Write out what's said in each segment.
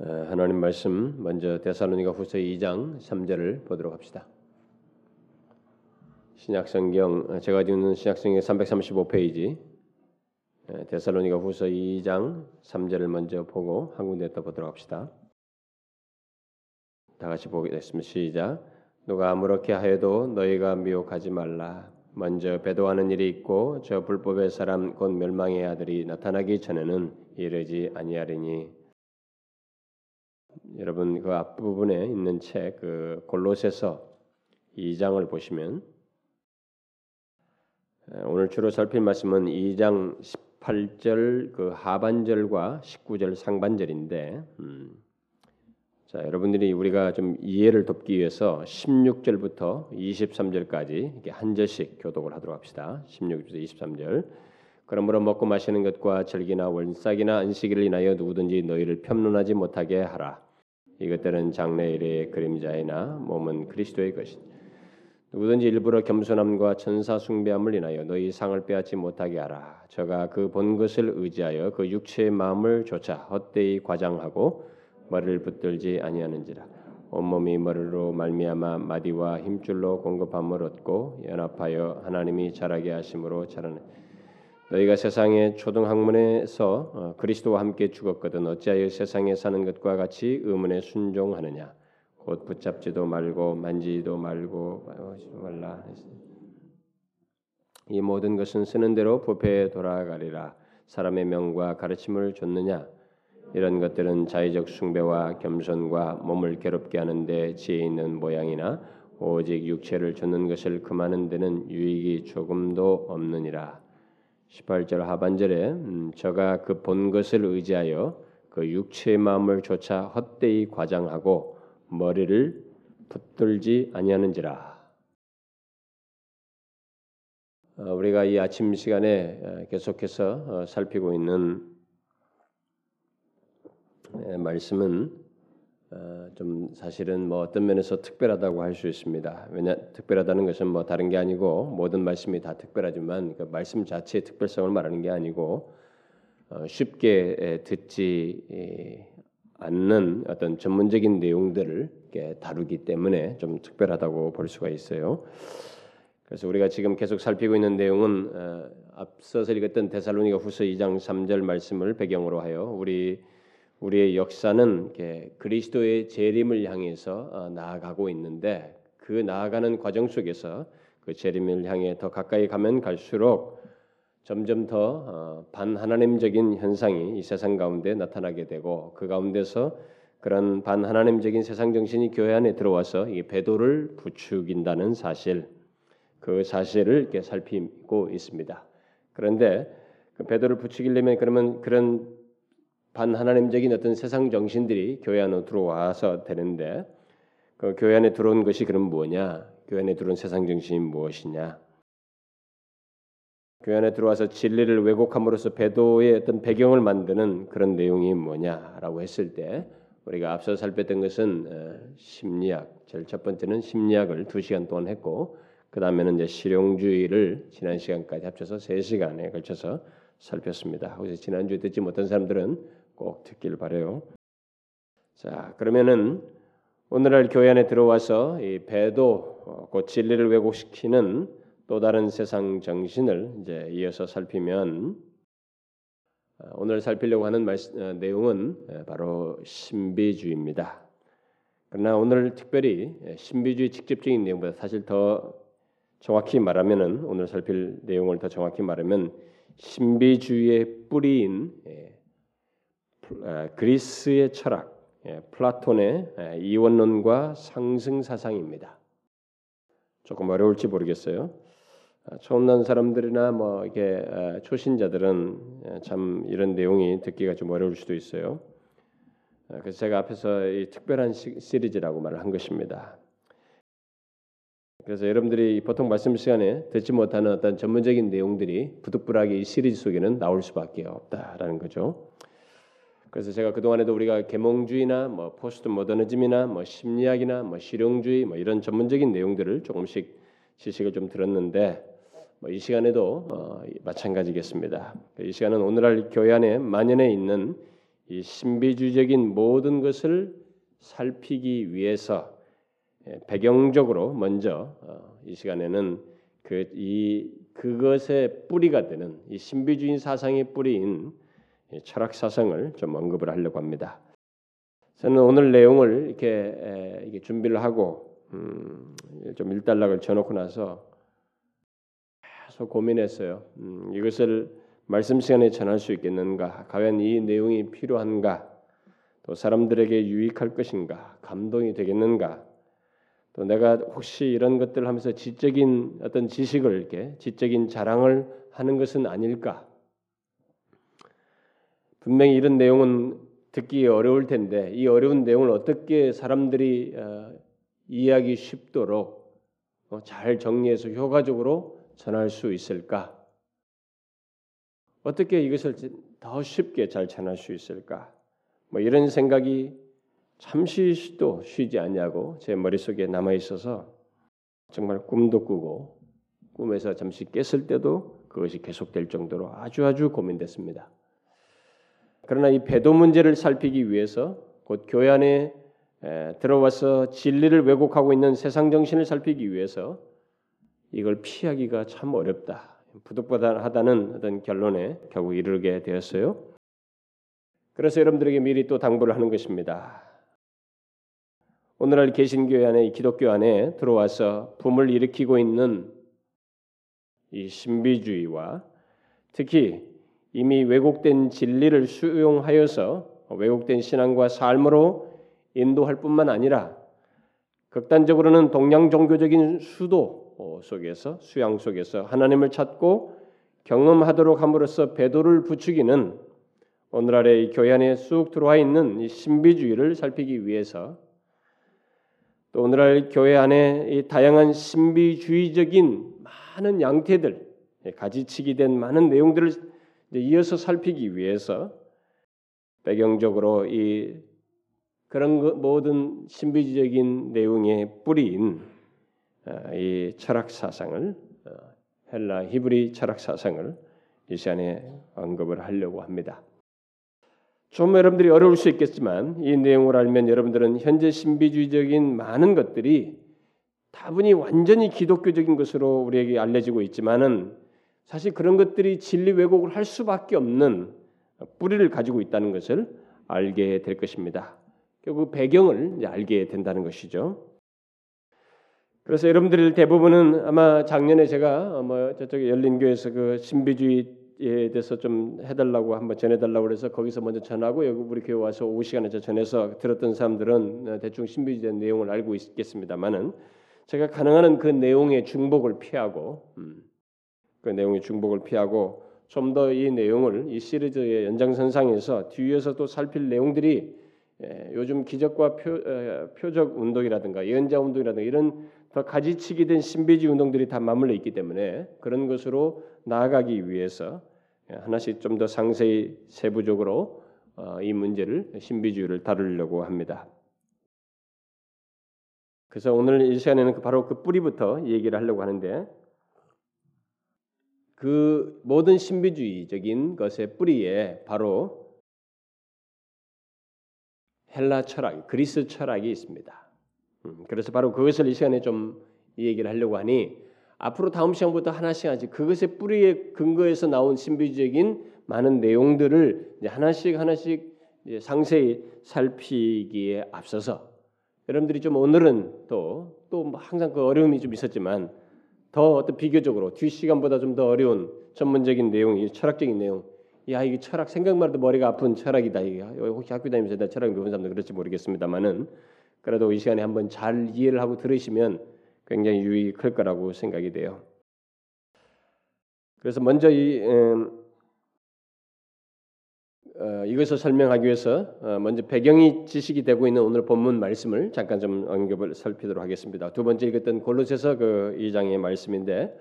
하나님 말씀 먼저 데살로니가 후서 2장 3절을 보도록 합시다. 신약성경 제가 읽는 신약성경 335페이지 데살로니가 후서 2장 3절을 먼저 보고 한 군데 더 보도록 합시다. 다 같이 보겠습니다. 시작. 누가 아무렇게 하여도 너희가 미혹하지 말라. 먼저 배도하는 일이 있고 저 불법의 사람 곧 멸망의 아들이 나타나기 전에는 이르지 아니하리니 여러분 그 앞부분에 있는 책 그 골로새서 2장을 보시면 오늘 주로 살필 말씀은 2장 18절 그 하반절과 19절 상반절인데 음. 자 여러분들이 우리가 좀 이해를 돕기 위해서 16절부터 23절까지 이렇게 한 절씩 교독을 하도록 합시다. 16절부터 23절 그러므로 먹고 마시는 것과 절기나 월삭이나 안식일을 인하여 누구든지 너희를 편론하지 못하게 하라. 이것들은 장래일의 그림자이나 몸은 그리스도의 것이니 누구든지 일부러 겸손함과 천사 숭배함을 인하여 너희 상을 빼앗지 못하게 하라. 저가 그 본 것을 의지하여 그 육체의 마음을 조차 헛되이 과장하고 머리를 붙들지 아니하는지라. 온몸이 머리로 말미암아 마디와 힘줄로 공급함을 얻고 연합하여 하나님이 자라게 하심으로 자라는 너희가 세상의 초등학문에서 어, 그리스도와 함께 죽었거든 어찌하여 세상에 사는 것과 같이 의문에 순종하느냐? 곧 붙잡지도 말고 만지도 말고 말라. 이 모든 것은 쓰는 대로 부패에 돌아가리라. 사람의 명과 가르침을 줬느냐? 이런 것들은 자의적 숭배와 겸손과 몸을 괴롭게 하는데 지혜 있는 모양이나 오직 육체를 줬는 것을 금하는 데는 유익이 조금도 없느니라 18절 하반절에 음, 저가 그 본 것을 의지하여 그 육체의 마음을 조차 헛되이 과장하고 머리를 붙들지 아니하는지라. 어, 우리가 이 아침 시간에 어, 계속해서 어, 살피고 있는 말씀은 어, 좀 사실은 뭐 어떤 면에서 특별하다고 할 수 있습니다. 왜냐 특별하다는 것은 뭐 다른 게 아니고 모든 말씀이 다 특별하지만 그 말씀 자체의 특별성을 말하는 게 아니고 어, 쉽게 듣지 않는 어떤 전문적인 내용들을 다루기 때문에 좀 특별하다고 볼 수가 있어요. 그래서 우리가 지금 계속 살피고 있는 내용은 어, 앞서서 읽었던 데살로니가 후서 2장 3절 말씀을 배경으로 하여 우리 우리의 역사는 그리스도의 재림을 향해서 어, 나아가고 있는데 그 나아가는 과정 속에서 그 재림을 향해 더 가까이 가면 갈수록 점점 더 어, 반하나님적인 현상이 이 세상 가운데 나타나게 되고 그 가운데서 그런 반하나님적인 세상 정신이 교회 안에 들어와서 이 배도를 부추긴다는 사실 그 사실을 이렇게 살피고 있습니다. 그런데 그 배도를 부추기려면 그러면 그런 반하나님적인 어떤 세상 정신들이 교회 안으로 들어와서 되는데 그 교회 안에 들어온 것이 그럼 뭐냐? 교회 안에 들어온 세상 정신이 무엇이냐? 교회 안에 들어와서 진리를 왜곡함으로써 배도의 어떤 배경을 만드는 그런 내용이 뭐냐라고 했을 때 우리가 앞서 살폈던 것은 어, 심리학, 제일 첫 번째는 심리학을 두 시간 동안 했고 그 다음에는 이제 실용주의를 지난 시간까지 합쳐서 세 시간에 걸쳐서 살폈습니다. 혹시 지난주에 듣지 못한 사람들은 꼭 듣길 바래요. 자, 그러면은 오늘날 교회 안에 들어와서 이 배도 어, 곧 진리를 왜곡시키는 또 다른 세상 정신을 이제 이어서 살피면 어, 오늘 살피려고 하는 말씀, 어, 내용은 바로 신비주의입니다. 그러나 오늘 특별히 신비주의 직접적인 내용보다 사실 더 정확히 말하면은 오늘 살필 내용을 더 정확히 말하면 신비주의의 뿌리인 예, 그리스의 철학, 예, 플라톤의 이원론과 상승 사상입니다. 조금 어려울지 모르겠어요. 아, 처음 난 사람들이나 뭐 이게 초신자들은 참 이런 내용이 듣기가 좀 어려울 수도 있어요. 아, 그래서 제가 앞에서 이 특별한 시리즈라고 말을 한 것입니다. 그래서 여러분들이 보통 말씀 시간에 듣지 못하는 어떤 전문적인 내용들이 부득불하게 이 시리즈 속에는 나올 수밖에 없다라는 거죠. 그래서 제가 그 동안에도 우리가 계몽주의나 뭐 포스트 모더니즘이나 뭐 심리학이나 뭐 실용주의 뭐 이런 전문적인 내용들을 조금씩 지식을 좀 들었는데 뭐 이 시간에도 어, 마찬가지겠습니다. 이 시간은 오늘날 교회 안에 만연해 있는 이 신비주의적인 모든 것을 살피기 위해서 예, 배경적으로 먼저 어, 이 시간에는 그 이 그것의 뿌리가 되는 이 신비주의 사상의 뿌리인 철학 사상을 좀 언급을 하려고 합니다. 저는 오늘 내용을 이렇게, 이렇게 준비를 하고 음, 좀 일단락을 쳐놓고 나서 계속 고민했어요. 음, 이것을 말씀 시간에 전할 수 있겠는가? 과연 이 내용이 필요한가? 또 사람들에게 유익할 것인가? 감동이 되겠는가? 또 내가 혹시 이런 것들을 하면서 지적인 어떤 지식을 이렇게 지적인 자랑을 하는 것은 아닐까? 분명히 이런 내용은 듣기 어려울 텐데 이 어려운 내용을 어떻게 사람들이 어, 이해하기 쉽도록 어, 잘 정리해서 효과적으로 전할 수 있을까? 어떻게 이것을 더 쉽게 잘 전할 수 있을까? 뭐 이런 생각이 잠시도 쉬지 않냐고 제 머릿속에 남아 있어서 정말 꿈도 꾸고 꿈에서 잠시 깼을 때도 그것이 계속될 정도로 아주 아주 고민됐습니다. 그러나 이 배도 문제를 살피기 위해서 곧 교회 안에 들어와서 진리를 왜곡하고 있는 세상 정신을 살피기 위해서 이걸 피하기가 참 어렵다. 부득부득하다는 어떤 결론에 결국 이르게 되었어요. 그래서 여러분들에게 미리 또 당부를 하는 것입니다. 오늘날 개신교회 안에 기독교 안에 들어와서 붐을 일으키고 있는 이 신비주의와 특히 이미 왜곡된 진리를 수용하여서 왜곡된 신앙과 삶으로 인도할 뿐만 아니라 극단적으로는 동양 종교적인 수도 속에서 수양 속에서 하나님을 찾고 경험하도록 함으로써 배도를 부추기는 오늘날의 교회 안에 쑥 들어와 있는 이 신비주의를 살피기 위해서 또 오늘날 교회 안에 이 다양한 신비주의적인 많은 양태들 가지치기 된 많은 내용들을 이어서 살피기 위해서 배경적으로 이 그런 모든 신비주의적인 내용의 뿌리인 어, 이 철학 사상을 어, 헬라 히브리 철학 사상을 이 시간에 언급을 하려고 합니다. 좀 여러분들이 어려울 수 있겠지만 이 내용을 알면 여러분들은 현재 신비주의적인 많은 것들이 다분히 완전히 기독교적인 것으로 우리에게 알려지고 있지만은 사실 그런 것들이 진리 왜곡을 할 수밖에 없는 뿌리를 가지고 있다는 것을 알게 될 것입니다. 결국 배경을 알게 된다는 것이죠. 그래서 여러분들 대부분은 아마 작년에 제가 뭐 저쪽에 열린 교회에서 그 신비주의에 대해서 좀 해달라고 한번 전해달라고 그래서 거기서 먼저 전하고 여기 우리 교회 와서 오후 시간에 전해서 들었던 사람들은 대충 신비주의 내용을 알고 있겠습니다만은 제가 가능한 한그 내용의 중복을 피하고 음, 그 내용의 중복을 피하고 좀 더 이 내용을 이 시리즈의 연장선상에서 뒤에서 또 살필 내용들이 예, 요즘 기적과 표, 에, 표적 운동이라든가 예언자 운동이라든가 이런 더 가지치기 된 신비주의 운동들이 다 맞물려 있기 때문에 그런 것으로 나아가기 위해서 예, 하나씩 좀 더 상세히 세부적으로 어, 이 문제를 신비주의를 다루려고 합니다. 그래서 오늘 이 시간에는 바로 그 뿌리부터 얘기를 하려고 하는데 그 모든 신비주의적인 것의 뿌리에 바로 헬라 철학, 그리스 철학이 있습니다. 음, 그래서 바로 그것을 이 시간에 좀 얘기를 하려고 하니 앞으로 다음 시간부터 하나씩 하나씩 그것의 뿌리에 근거해서 나온 신비주의적인 많은 내용들을 하나씩 하나씩 상세히 살피기에 앞서서 여러분들이 좀 오늘은 또또뭐 항상 그 어려움이 좀 있었지만 더 어떤 비교적으로 뒷 시간보다 좀 더 어려운 전문적인 내용 이 철학적인 내용. 야 이게 철학 생각만 해도 머리가 아픈 철학이다. 이게 혹시 학교 다니면서 나 철학 배운 사람도 그럴지 모르겠습니다만은 그래도 이 시간에 한번 잘 이해를 하고 들으시면 굉장히 유익이 클 거라고 생각이 돼요. 그래서 먼저 이 음, 어, 이것을 설명하기 위해서 어, 먼저 배경이 지식이 되고 있는 오늘 본문 말씀을 잠깐 좀 언급을 살피도록 하겠습니다. 두 번째 읽었던 골로새서 그 2장의 말씀인데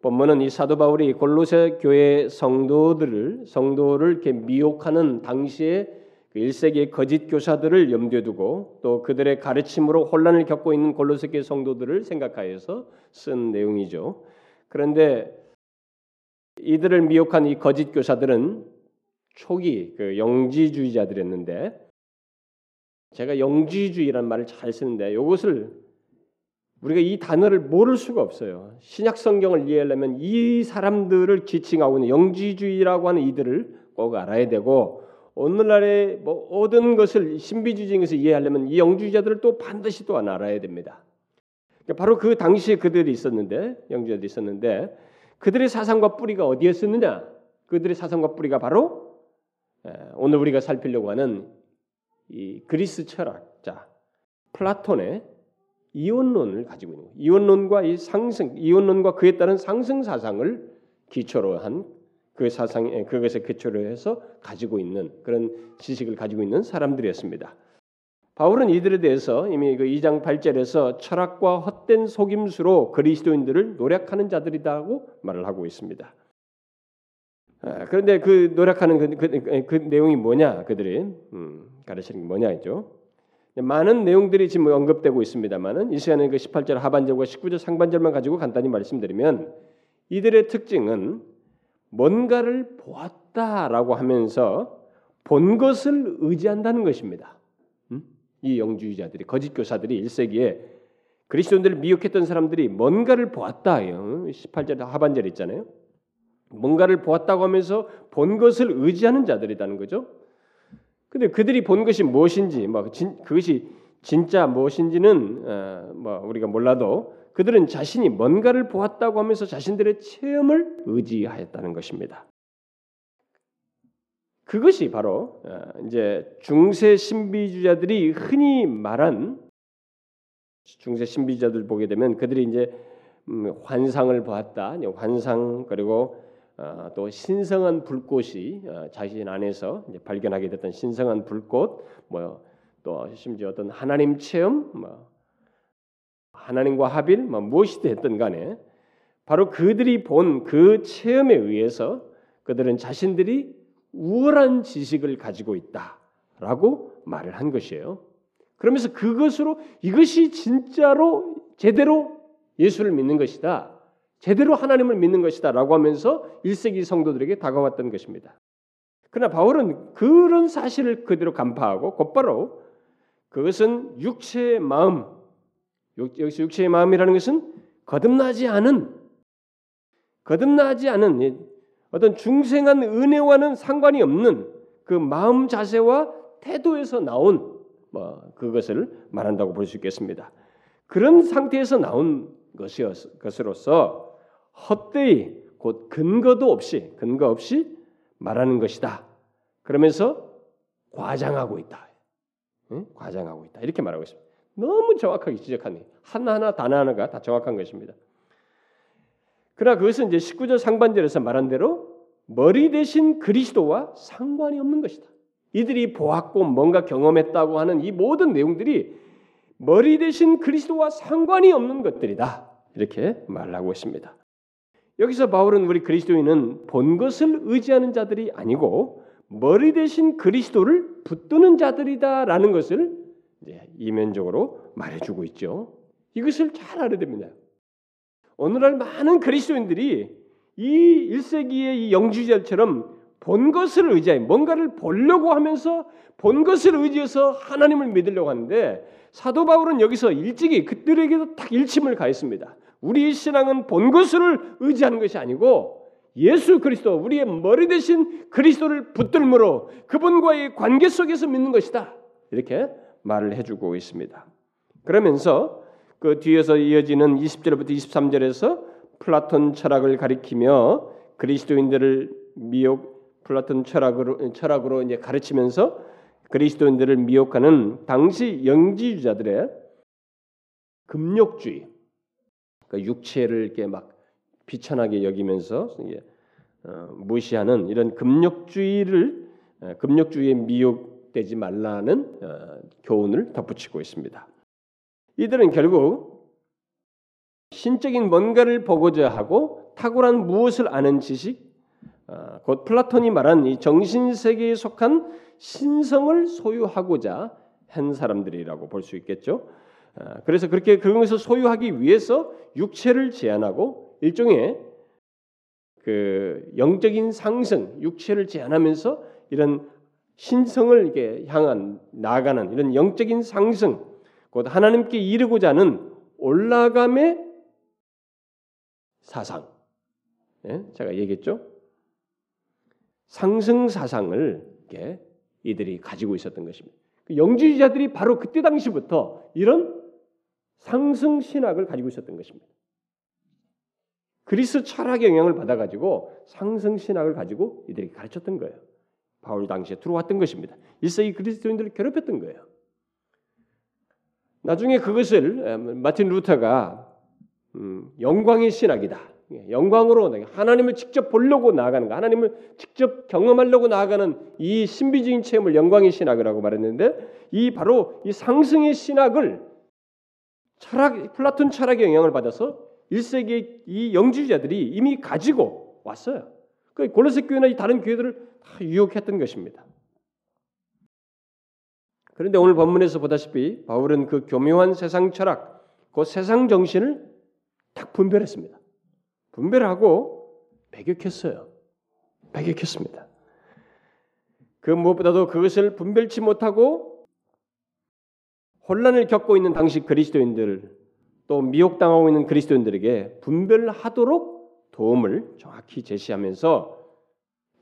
본문은 이 사도 바울이 골로새 교회 성도들을 성도를 이렇게 미혹하는 당시에 그 1세기의 거짓 교사들을 염두에 두고 또 그들의 가르침으로 혼란을 겪고 있는 골로새 교회 성도들을 생각하여서 쓴 내용이죠. 그런데 이들을 미혹한 이 거짓 교사들은 초기 그 영지주의자들이었는데 제가 영지주의라는 말을 잘 쓰는데 이것을 우리가 이 단어를 모를 수가 없어요. 신약 성경을 이해하려면 이 사람들을 지칭하고 있는 영지주의라고 하는 이들을 꼭 알아야 되고 오늘날의 뭐 모든 것을 신비주의인 것을 이해하려면 이 영주의자들을 또 반드시 또 알아야 됩니다. 그러니까 바로 그 당시에 그들이 있었는데 영주자들이 있었는데 그들의 사상과 뿌리가 어디였었느냐? 그들의 사상과 뿌리가 바로 오늘 우리가 살피려고 하는 이 그리스 철학자 플라톤의 이원론을 가지고 있는 거예요. 이원론과 이 상승, 이원론과 그에 따른 상승 사상을 기초로 한 그 사상, 그것에 기초로 해서 가지고 있는 그런 지식을 가지고 있는 사람들이었습니다. 바울은 이들에 대해서 이미 그 2장 8절에서 철학과 헛된 속임수로 그리스도인들을 노력하는 자들이다고 말을 하고 있습니다. 아, 그런데 그 노력하는 그, 그, 그 내용이 뭐냐 그들이 음, 가르치는 게 뭐냐죠. 많은 내용들이 지금 언급되고 있습니다만은 이 시간에 그 18절 하반절과 19절 상반절만 가지고 간단히 말씀드리면 이들의 특징은 뭔가를 보았다라고 하면서 본 것을 의지한다는 것입니다. 음? 이 영주의자들이 거짓 교사들이 1세기에 그리스도인들을 미혹했던 사람들이 뭔가를 보았다요. 18절 하반절 있잖아요. 뭔가를 보았다고 하면서 본 것을 의지하는 자들이라는 거죠. 근데 그들이 본 것이 무엇인지, 뭐 진, 그것이 진짜 무엇인지는 어, 뭐 우리가 몰라도 그들은 자신이 뭔가를 보았다고 하면서 자신들의 체험을 의지하였다는 것입니다. 그것이 바로 어, 이제 중세 신비주자들이 흔히 말한 중세 신비주자들 보게 되면 그들이 이제 음, 환상을 보았다, 환상 그리고 어, 또 신성한 불꽃이 어, 자신 안에서 발견하게 됐던 신성한 불꽃, 뭐또 심지어 어떤 하나님 체험, 뭐 하나님과 합일, 뭐 무엇이 됐든 간에 바로 그들이 본 그 체험에 의해서 그들은 자신들이 우월한 지식을 가지고 있다라고 말을 한 것이에요. 그러면서 그것으로 이것이 진짜로 제대로 예수를 믿는 것이다. 제대로 하나님을 믿는 것이다라고 하면서 1세기 성도들에게 다가왔던 것입니다. 그러나 바울은 그런 사실을 그대로 간파하고 곧바로 그것은 육체의 마음, 여기서 육체의 마음이라는 것은 거듭나지 않은 거듭나지 않은 어떤 중생한 은혜와는 상관이 없는 그 마음 자세와 태도에서 나온 뭐 그것을 말한다고 볼 수 있겠습니다. 그런 상태에서 나온 것이로서 헛되이 곧 근거도 없이 근거 없이 말하는 것이다. 그러면서 과장하고 있다. 응? 과장하고 있다. 이렇게 말하고 있습니다. 너무 정확하게 지적하네. 하나하나 단어 하나가 다 정확한 것입니다. 그러나 그것은 이제 19절 상반절에서 말한 대로 머리 대신 그리스도와 상관이 없는 것이다. 이들이 보았고 뭔가 경험했다고 하는 이 모든 내용들이 머리 대신 그리스도와 상관이 없는 것들이다. 이렇게 말하고 있습니다. 여기서 바울은 우리 그리스도인은 본 것을 의지하는 자들이 아니고 머리 대신 그리스도를 붙드는 자들이다라는 것을 이면적으로 말해주고 있죠. 이것을 잘 알아야 됩니다. 오늘날 많은 그리스도인들이 이 1세기의 이 영주자처럼 본 것을 의지해 뭔가를 보려고 하면서 본 것을 의지해서 하나님을 믿으려고 하는데 사도 바울은 여기서 일찍이 그들에게도 딱 일침을 가했습니다. 우리의 신앙은 본 것을 의지하는 것이 아니고 예수 그리스도 우리의 머리 대신 그리스도를 붙들므로 그분과의 관계 속에서 믿는 것이다. 이렇게 말을 해주고 있습니다. 그러면서 그 뒤에서 이어지는 20절부터 23절에서 플라톤 철학을 가리키며 그리스도인들을 미혹 플라톤 철학으로 철학으로 이제 가르치면서 그리스도인들을 미혹하는 당시 영지주자들의 금욕주의 그 육체를 이렇게 막 비천하게 여기면서 어, 무시하는 이런 금욕주의를 어, 금욕주의에 미혹되지 말라는 어, 교훈을 덧붙이고 있습니다. 이들은 결국 신적인 뭔가를 보고자 하고 탁월한 무엇을 아는 지식, 어, 곧 플라톤이 말한 이 정신 세계에 속한 신성을 소유하고자 한 사람들이라고 볼 수 있겠죠. 아, 그래서 그렇게 그런 것을 소유하기 위해서 육체를 제한하고 일종의 그 영적인 상승, 육체를 제한하면서 이런 신성을 이게 향한 나아가는 이런 영적인 상승, 곧 하나님께 이르고자 하는 올라감의 사상. 예? 제가 얘기했죠. 상승 사상을 이들이 가지고 있었던 것입니다. 그 영지주자들이 바로 그때 당시부터 이런 상승 신학을 가지고 있었던 것입니다. 그리스 철학의 영향을 받아가지고 상승 신학을 가지고 이들이 가르쳤던 거예요. 바울 당시에 들어왔던 것입니다. 일세기 그리스도인들을 괴롭혔던 거예요. 나중에 그것을 마틴 루터가 음, 영광의 신학이다. 예, 영광으로 하나님을 직접 보려고 나아가는 거, 하나님을 직접 경험하려고 나아가는 이 신비적인 체험을 영광의 신학이라고 말했는데 이 바로 이 상승의 신학을 철학 플라톤 철학의 영향을 받아서 1세기 이 영주자들이 이미 가지고 왔어요. 그 골로새 교회나 이 다른 교회들을 다 유혹했던 것입니다. 그런데 오늘 본문에서 보다시피 바울은 그 교묘한 세상 철학, 그 세상 정신을 딱 분별했습니다. 분별하고 배격했어요. 배격했습니다. 그 무엇보다도 그것을 분별치 못하고 혼란을 겪고 있는 당시 그리스도인들 또 미혹당하고 있는 그리스도인들에게 분별하도록 도움을 정확히 제시하면서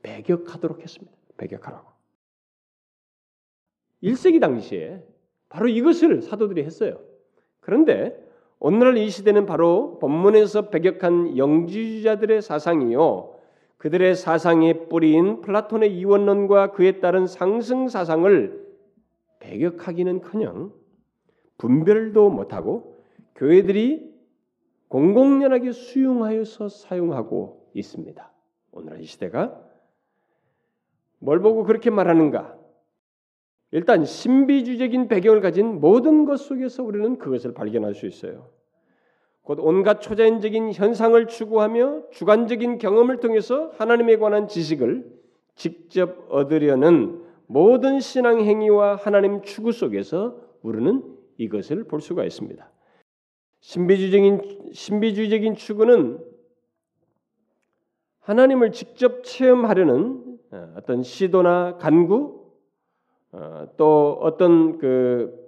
배격하도록 했습니다. 배격하라고. 1세기 당시에 바로 이것을 사도들이 했어요. 그런데 오늘날 이 시대는 바로 본문에서 배격한 영지주자들의 사상이요. 그들의 사상의 뿌리인 플라톤의 이원론과 그에 따른 상승 사상을 배격하기는커녕 분별도 못하고 교회들이 공공연하게 수용하여서 사용하고 있습니다. 오늘날 이 시대가 뭘 보고 그렇게 말하는가? 일단 신비주의적인 배경을 가진 모든 것 속에서 우리는 그것을 발견할 수 있어요. 곧 온갖 초자연적인 현상을 추구하며 주관적인 경험을 통해서 하나님에 관한 지식을 직접 얻으려는 모든 신앙 행위와 하나님 추구 속에서 우리는 이것을 볼 수가 있습니다. 신비주의적인 신비주의적인 추구는 하나님을 직접 체험하려는 어, 어떤 시도나 간구 어, 또 어떤 그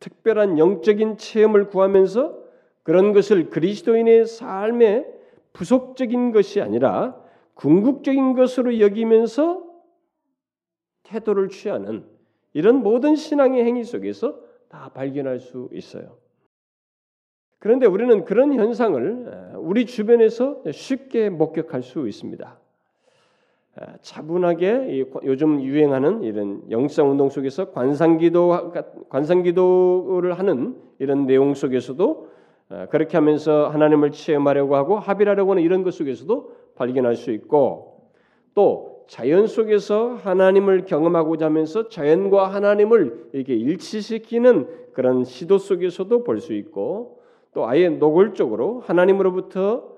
특별한 영적인 체험을 구하면서 그런 것을 그리스도인의 삶의 부속적인 것이 아니라 궁극적인 것으로 여기면서 태도를 취하는 이런 모든 신앙의 행위 속에서 다 발견할 수 있어요. 그런데 우리는 그런 현상을 우리 주변에서 쉽게 목격할 수 있습니다. 차분하게 요즘 유행하는 이런 영성 운동 속에서 관상기도 관상기도를 하는 이런 내용 속에서도 그렇게 하면서 하나님을 체험하려고 하고 합일하려고 하는 이런 것 속에서도 발견할 수 있고 또 자연 속에서 하나님을 경험하고자 하면서 자연과 하나님을 이렇게 일치시키는 그런 시도 속에서도 볼 수 있고 또 아예 노골적으로 하나님으로부터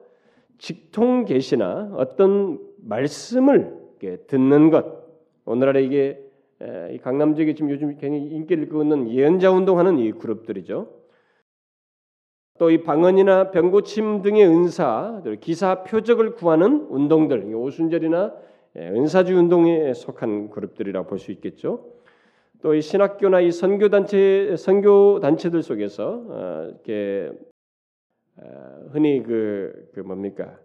직통 계시나 어떤 말씀을 듣는 것 오늘날에 이게 강남 지역에 지금 요즘 굉장히 인기를 끌는 예언자 운동하는 이 그룹들이죠. 또 이 방언이나 병고침 등의 은사, 기사 표적을 구하는 운동들, 오순절이나 은사주의 운동에 속한 그룹들이라 볼 수 있겠죠. 또 이 신학교나 이 선교 단체 선교 단체들 속에서 어, 이렇게 어, 흔히 그, 그 뭡니까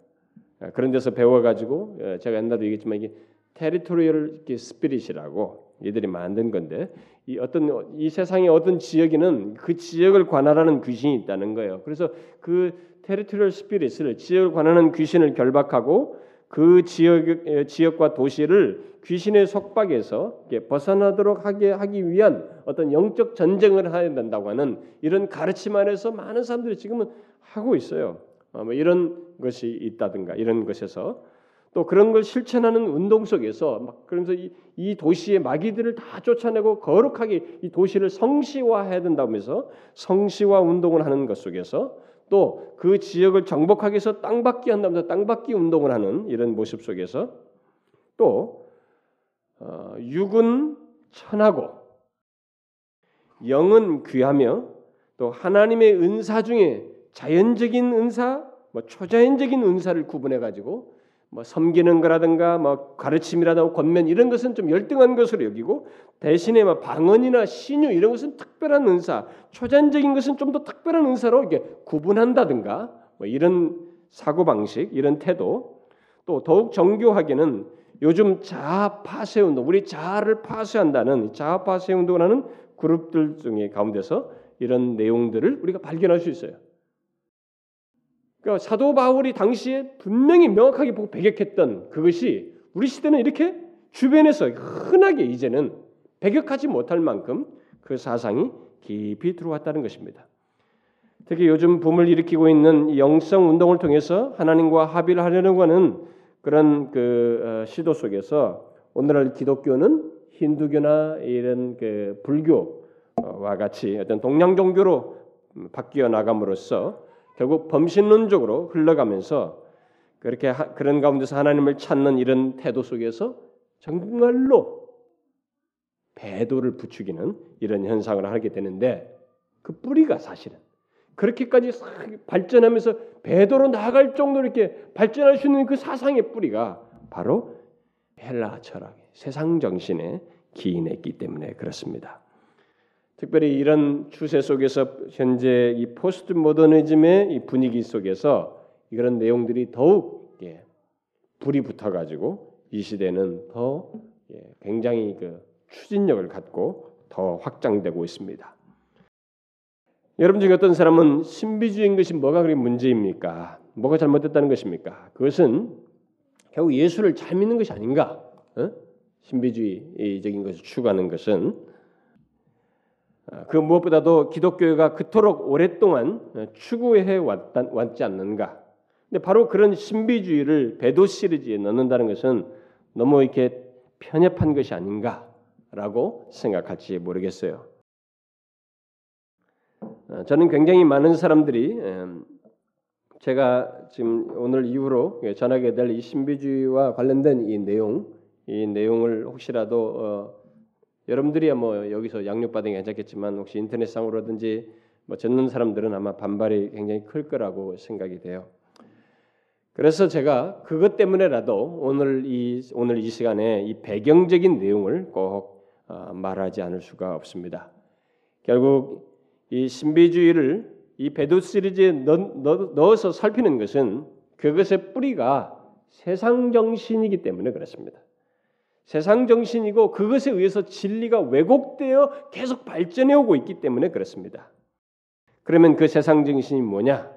어, 그런 데서 배워가지고 어, 제가 옛날에 얘기했지만 이게 territorial spirit이라고 이들이 만든 건데 이 어떤 이 세상의 어떤 지역에는 그 지역을 관할하는 귀신이 있다는 거예요. 그래서 그 테리토리얼 스피릿을 지역을 관할하는 귀신을 결박하고 그 지역 지역과 도시를 귀신의 속박에서 벗어나도록 하게 하기 위한 어떤 영적 전쟁을 해야 된다고 하는 이런 가르침 안에서 많은 사람들이 지금은 하고 있어요. 어, 뭐 이런 것이 있다든가 이런 것에서 또 그런 걸 실천하는 운동 속에서 막 그러면서 이, 이 도시의 마귀들을 다 쫓아내고 거룩하게 이 도시를 성시화해야 된다면서 성시화 운동을 하는 것 속에서 또 그 지역을 정복하기 위해서 땅받기 한다면서 땅받기 운동을 하는 이런 모습 속에서 또 어, 육은 천하고 영은 귀하며 또 하나님의 은사 중에 자연적인 은사, 뭐 초자연적인 은사를 구분해 가지고 뭐 섬기는 거라든가 뭐 가르침이라든가 권면 이런 것은 좀 열등한 것으로 여기고 대신에 뭐 방언이나 신유 이런 것은 특별한 은사, 초전적인 것은 좀 더 특별한 은사로 이게 구분한다든가 뭐 이런 사고 방식, 이런 태도 또 더욱 정교하게는 요즘 자아 파쇄 운동, 우리 자아를 파쇄한다는 자아 파쇄 운동을 하는 그룹들 중에 가운데서 이런 내용들을 우리가 발견할 수 있어요. 그러니까 사도 바울이 당시에 분명히 명확하게 보고 배격했던 그것이 우리 시대는 이렇게 주변에서 흔하게 이제는 배격하지 못할 만큼 그 사상이 깊이 들어왔다는 것입니다. 특히 요즘 붐을 일으키고 있는 영성 운동을 통해서 하나님과 합의를 하려고 하는 그런 그 어, 시도 속에서 오늘날 기독교는 힌두교나 이런 그 불교와 같이 어떤 동양 종교로 바뀌어 나감으로써 결국 범신론적으로 흘러가면서 그렇게 하, 그런 가운데서 하나님을 찾는 이런 태도 속에서 정말로 배도를 부추기는 이런 현상을 하게 되는데 그 뿌리가 사실은 그렇게까지 발전하면서 배도로 나아갈 정도로 이렇게 발전할 수 있는 그 사상의 뿌리가 바로 헬라 철학, 세상 정신에 기인했기 때문에 그렇습니다. 특별히 이런 추세 속에서 현재 이 포스트 모더니즘의 이 분위기 속에서 이런 내용들이 더욱 예, 불이 붙어 가지고 이 시대는 더 예, 굉장히 그 추진력을 갖고 더 확장되고 있습니다. 여러분 중에 어떤 사람은 신비주의인 것이 뭐가 그리 문제입니까? 뭐가 잘못됐다는 것입니까? 그것은 결국 예수를 잘 믿는 것이 아닌가? 어? 신비주의적인 것을 추구하는 것은 아, 그 무엇보다도 기독교가 그토록 오랫동안 추구해 왔지 않는가? 근데 바로 그런 신비주의를 배도 시리즈에 넣는다는 것은 너무 이렇게 편협한 것이 아닌가라고 생각할지 모르겠어요. 아, 저는 굉장히 많은 사람들이 제가 지금 오늘 이후로 전하게 될 이 신비주의와 관련된 이 내용, 이 내용을 혹시라도 어, 여러분들이야 뭐 여기서 양육받은 게 괜찮겠지만 혹시 인터넷상으로든지 뭐 듣는 사람들은 아마 반발이 굉장히 클 거라고 생각이 돼요. 그래서 제가 그것 때문에라도 오늘 이 오늘 이 시간에 이 배경적인 내용을 꼭 어, 말하지 않을 수가 없습니다. 결국 이 신비주의를 이 배도 시리즈에 넣, 어서 살피는 것은 그것의 뿌리가 세상 정신이기 때문에 그렇습니다. 세상 정신이고 그것에 의해서 진리가 왜곡되어 계속 발전해 오고 있기 때문에 그렇습니다. 그러면 그 세상 정신이 뭐냐?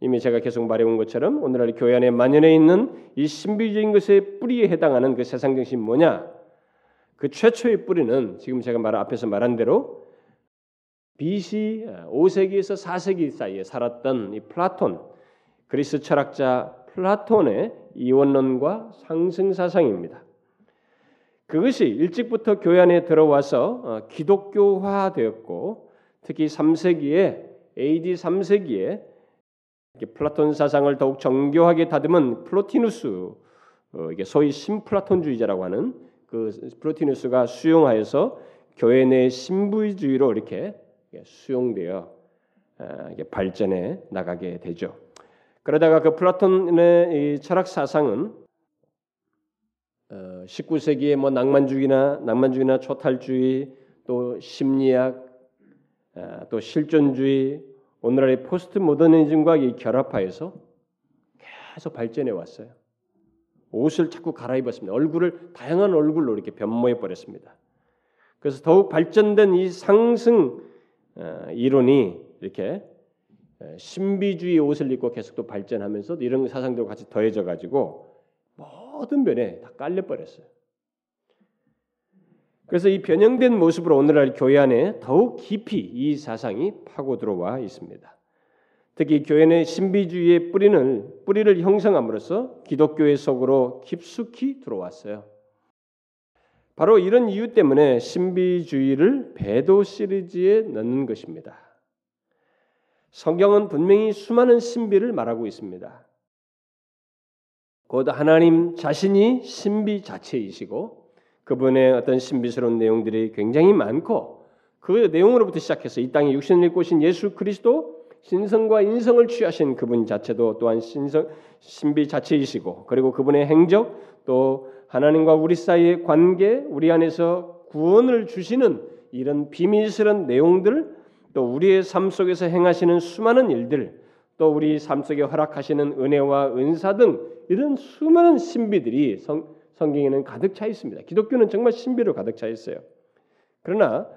이미 제가 계속 말해온 것처럼 오늘날 교회 안에 만연해 있는 이 신비적인 것의 뿌리에 해당하는 그 세상 정신이 뭐냐? 그 최초의 뿌리는 지금 제가 말 앞에서 말한 대로 BC 5세기에서 4세기 사이에 살았던 이 플라톤 그리스 철학자 플라톤의 이원론과 상승 사상입니다. 그것이 일찍부터 교회 안에 들어와서 어, 기독교화 되었고 특히 3세기에 AD 3세기에 플라톤 사상을 더욱 정교하게 다듬은 플로티누스 어, 이게 소위 신플라톤주의자라고 하는 그 플로티누스가 수용하여서 교회 내 신비주의로 이렇게 수용되어 어, 발전해 나가게 되죠. 그러다가 그 플라톤의 철학 사상은 19세기에 어, 뭐 낭만주의나 낭만주의나 초월주의 또 심리학 어, 또 실존주의 오늘날의 포스트 모더니즘과 결합하여서 계속 발전해 왔어요. 옷을 자꾸 갈아입었습니다. 얼굴을 다양한 얼굴로 이렇게 변모해 버렸습니다. 그래서 더욱 발전된 이 상승 어, 이론이 이렇게 신비주의 옷을 입고 계속 또 발전하면서 이런 사상들과 같이 더해져 가지고 모든 면에 다 깔려 버렸어요. 그래서 이 변형된 모습으로 오늘날 교회 안에 더욱 깊이 이 사상이 파고 들어와 있습니다. 특히 교회 내 신비주의의 뿌리는 뿌리를 형성함으로써 기독교의 속으로 깊숙이 들어왔어요. 바로 이런 이유 때문에 신비주의를 배도 시리즈에 넣는 것입니다. 성경은 분명히 수많은 신비를 말하고 있습니다. 곧 하나님 자신이 신비 자체이시고 그분의 어떤 신비스러운 내용들이 굉장히 많고 그 내용으로부터 시작해서 이 땅에 육신을 입고 오신 예수 그리스도 신성과 인성을 취하신 그분 자체도 또한 신성 신비 자체이시고 그리고 그분의 행적 또 하나님과 우리 사이의 관계 우리 안에서 구원을 주시는 이런 비밀스러운 내용들 또 우리의 삶 속에서 행하시는 수많은 일들 또 우리 삶 속에 허락하시는 은혜와 은사 등 이런 수많은 신비들이 성, 성경에는 가득 차 있습니다. 기독교는 정말 신비로 가득 차 있어요. 그러나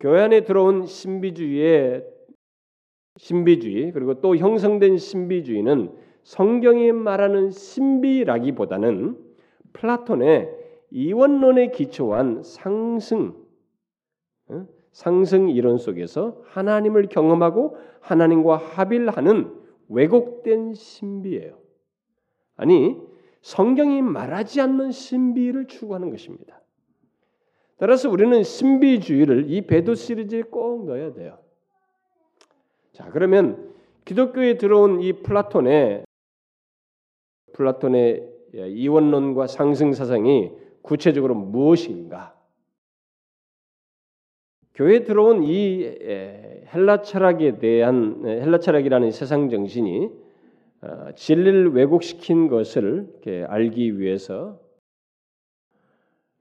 교회 안에 들어온 신비주의의 신비주의 그리고 또 형성된 신비주의는 성경이 말하는 신비라기보다는 플라톤의 이원론에 기초한 상승 상승 이론 속에서 하나님을 경험하고 하나님과 합일하는 왜곡된 신비예요. 아니 성경이 말하지 않는 신비를 추구하는 것입니다. 따라서 우리는 신비주의를 이 배도 시리즈에 꼭 넣어야 돼요. 자, 그러면 기독교에 들어온 이 플라톤의 플라톤의 이원론과 상승 사상이 구체적으로 무엇인가? 교회에 들어온 이 헬라 철학에 대한 헬라 철학이라는 세상 정신이 어, 진리를 왜곡시킨 것을 알기 위해서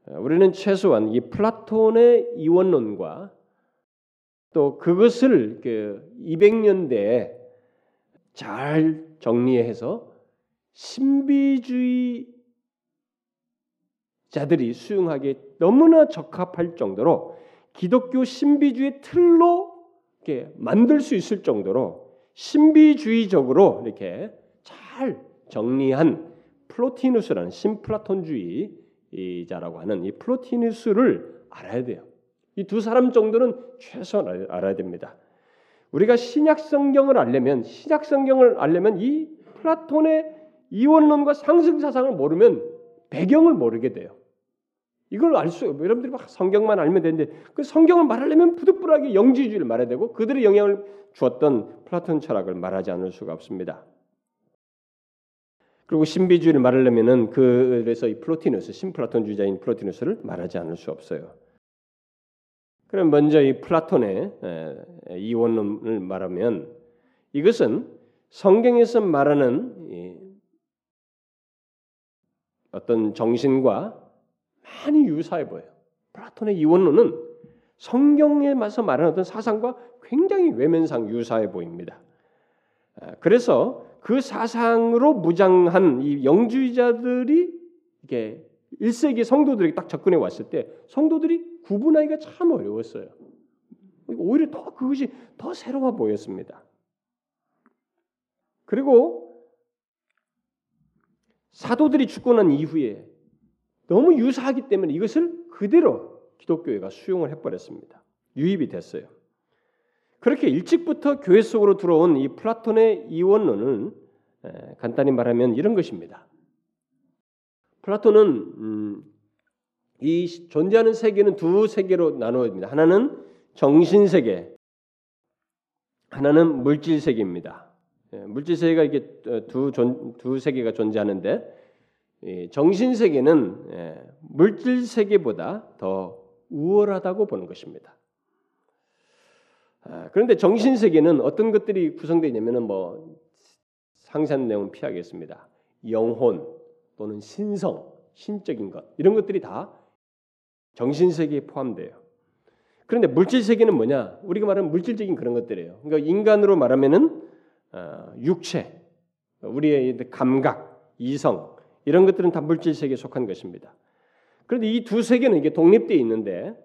어, 우리는 최소한 이 플라톤의 이원론과 또 그것을 그 200년대에 잘 정리해서 신비주의자들이 수용하기에 너무나 적합할 정도로 기독교 신비주의 틀로 이렇게 만들 수 있을 정도로 신비주의적으로 이렇게 잘 정리한 플로티누스라는 신플라톤주의자라고 하는 이 플로티누스를 알아야 돼요. 이 두 사람 정도는 최소한 알아야 됩니다. 우리가 신약 성경을 알려면 신약 성경을 알려면 이 플라톤의 이원론과 상승 사상을 모르면 배경을 모르게 돼요. 이걸 알 수, 여러분들이 막 성경만 알면 되는데 그 성경을 말하려면 부득불하게 영지주의를 말해야 되고 그들의 영향을 주었던 플라톤 철학을 말하지 않을 수가 없습니다. 그리고 신비주의를 말하려면은 그래서 이 플로티누스, 신플라톤주의자인 플로티누스를 말하지 않을 수 없어요. 그럼 먼저 이 플라톤의 이원론을 말하면 이것은 성경에서 말하는 어떤 정신과 많이 유사해 보여요. 플라톤의 이원론은 성경에 맞서 말하는 어떤 사상과 굉장히 외면상 유사해 보입니다. 아, 그래서 그 사상으로 무장한 이 영주의자들이 이게 1세기 성도들에게 딱 접근해 왔을 때 성도들이 구분하기가 참 어려웠어요. 오히려 더 그것이 더 새로워 보였습니다. 그리고 사도들이 죽고 난 이후에 너무 유사하기 때문에 이것을 그대로 기독교회가 수용을 해버렸습니다. 유입이 됐어요. 그렇게 일찍부터 교회 속으로 들어온 이 플라톤의 이원론은 간단히 말하면 이런 것입니다. 플라톤은 음, 이 존재하는 세계는 두 세계로 나누어집니다. 하나는 정신 세계, 하나는 물질 세계입니다. 물질 세계가 이게 두, 두 세계가 존재하는데 정신 세계는 물질 세계보다 더 우월하다고 보는 것입니다. 아, 그런데 정신 세계는 어떤 것들이 구성되어 있냐면은 뭐 상세한 내용은 피하겠습니다. 영혼 또는 신성, 신적인 것 이런 것들이 다 정신 세계에 포함돼요. 그런데 물질 세계는 뭐냐? 우리가 말하는 물질적인 그런 것들이에요. 그러니까 인간으로 말하면은 어, 육체, 우리의 감각, 이성 이런 것들은 다 물질 세계에 속한 것입니다. 그런데 이 두 세계는 이게 독립되어 있는데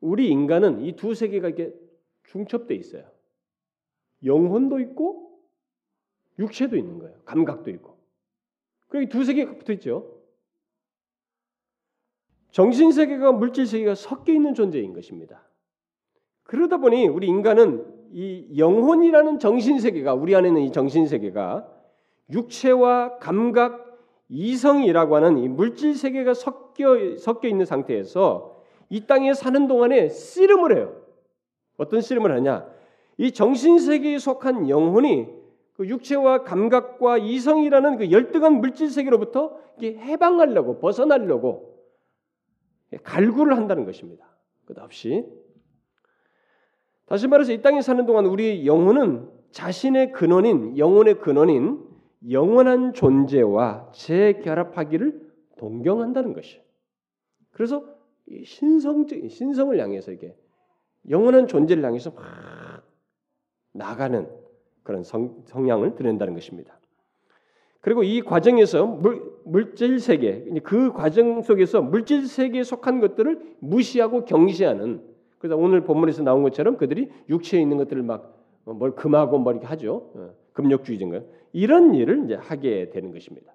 우리 인간은 이 두 세계가 이게 중첩돼 있어요. 영혼도 있고 육체도 있는 거예요. 감각도 있고. 그리고 두 세계가 붙어 있죠. 정신 세계가 물질 세계가 섞여 있는 존재인 것입니다. 그러다 보니 우리 인간은 이 영혼이라는 정신 세계가 우리 안에 있는 이 정신 세계가 육체와 감각, 이성이라고 하는 이 물질 세계가 섞여 섞여 있는 상태에서 이 땅에 사는 동안에 씨름을 해요. 어떤 씨름을 하냐? 이 정신 세계에 속한 영혼이 그 육체와 감각과 이성이라는 그 열등한 물질 세계로부터 해방하려고 벗어나려고 갈구를 한다는 것입니다. 끝없이 다시 말해서 이 땅에 사는 동안 우리 영혼은 자신의 근원인 영혼의 근원인 영원한 존재와 재결합하기를 동경한다는 것이. 그래서 신성적 신성을 향해서 이게 영원한 존재를 향해서 막 나가는 그런 성, 성향을 드러낸다는 것입니다. 그리고 이 과정에서 물, 물질 세계 그 과정 속에서 물질 세계에 속한 것들을 무시하고 경시하는 그래서 오늘 본문에서 나온 것처럼 그들이 육체에 있는 것들을 막 뭘 금하고 뭐 이렇게 하죠. 어, 금욕주의인가 이런 일을 이제 하게 되는 것입니다.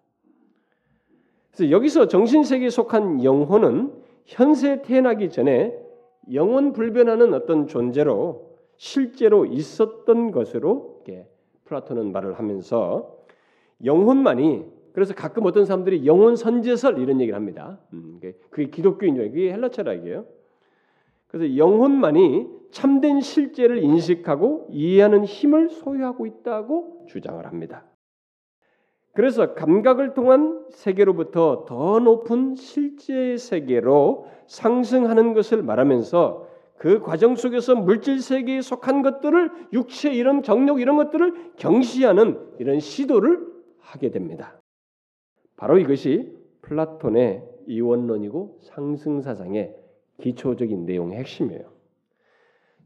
그래서 여기서 정신 세계에 속한 영혼은 현세 태어나기 전에 영원 불변하는 어떤 존재로 실제로 있었던 것으로 플라톤은 말을 하면서 영혼만이 그래서 가끔 어떤 사람들이 영혼 선제설 이런 얘기를 합니다. 음, 그게 기독교인죠. 그게 헬라 철학이에요. 그래서 영혼만이 참된 실제를 인식하고 이해하는 힘을 소유하고 있다고 주장을 합니다. 그래서 감각을 통한 세계로부터 더 높은 실제 세계로 상승하는 것을 말하면서 그 과정 속에서 물질 세계에 속한 것들을 육체 이런 정욕 이런 것들을 경시하는 이런 시도를 하게 됩니다. 바로 이것이 플라톤의 이원론이고 상승 사상의 기초적인 내용의 핵심이에요.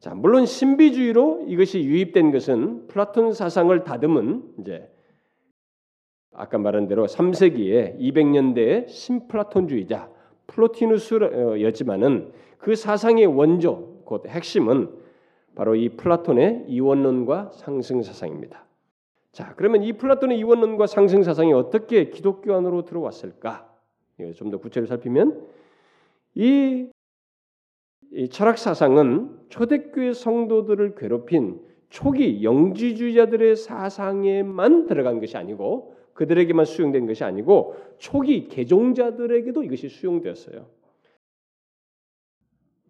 자, 물론 신비주의로 이것이 유입된 것은 플라톤 사상을 다듬은 이제 아까 말한 대로 3세기에 200년대의 신플라톤주의자 플로티누스였지만은 그 사상의 원조 곧 핵심은 바로 이 플라톤의 이원론과 상승 사상입니다. 자, 그러면 이 플라톤의 이원론과 상승 사상이 어떻게 기독교 안으로 들어왔을까? 좀 더 구체를 살피면 이, 이 철학 사상은 초대교회 성도들을 괴롭힌 초기 영지주의자들의 사상에만 들어간 것이 아니고 그들에게만 수용된 것이 아니고 초기 개종자들에게도 이것이 수용되었어요.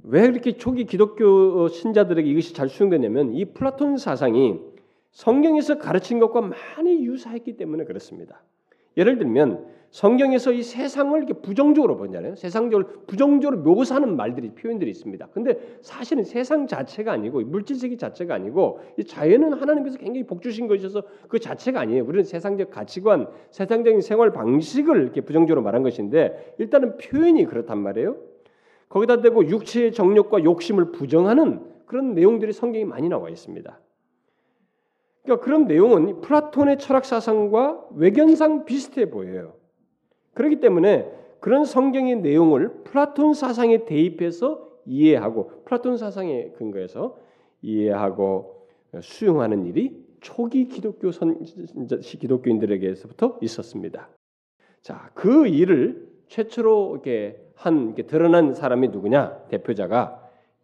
왜 이렇게 초기 기독교 신자들에게 이것이 잘 수용되냐면 이 플라톤 사상이 성경에서 가르친 것과 많이 유사했기 때문에 그렇습니다. 예를 들면 성경에서 이 세상을 이렇게 부정적으로 보잖아요. 세상적으로 부정적으로 묘사하는 말들이 표현들이 있습니다. 근데 사실은 세상 자체가 아니고 물질 세계 자체가 아니고 이 자연은 하나님께서 굉장히 복 주신 것이어서 그 자체가 아니에요. 우리는 세상적 가치관, 세상적인 생활 방식을 이렇게 부정적으로 말한 것인데 일단은 표현이 그렇단 말이에요. 거기다 대고 육체의 정욕과 욕심을 부정하는 그런 내용들이 성경에 많이 나와 있습니다. 그러니까 그런 내용은 플라톤의 철학 사상과 외견상 비슷해 보여요. 그렇기 때문에 그런 성경의 내용을 플라톤 사상에 대입해서 이해하고 플라톤 사상에 근거해서 이해하고 수용하는 일이 초기 기독교 선 기독교인들에게서부터 있었습니다. 자, 그 일을 최초로 이렇게 한 이렇게 드러난 사람이 누구냐? 대표자가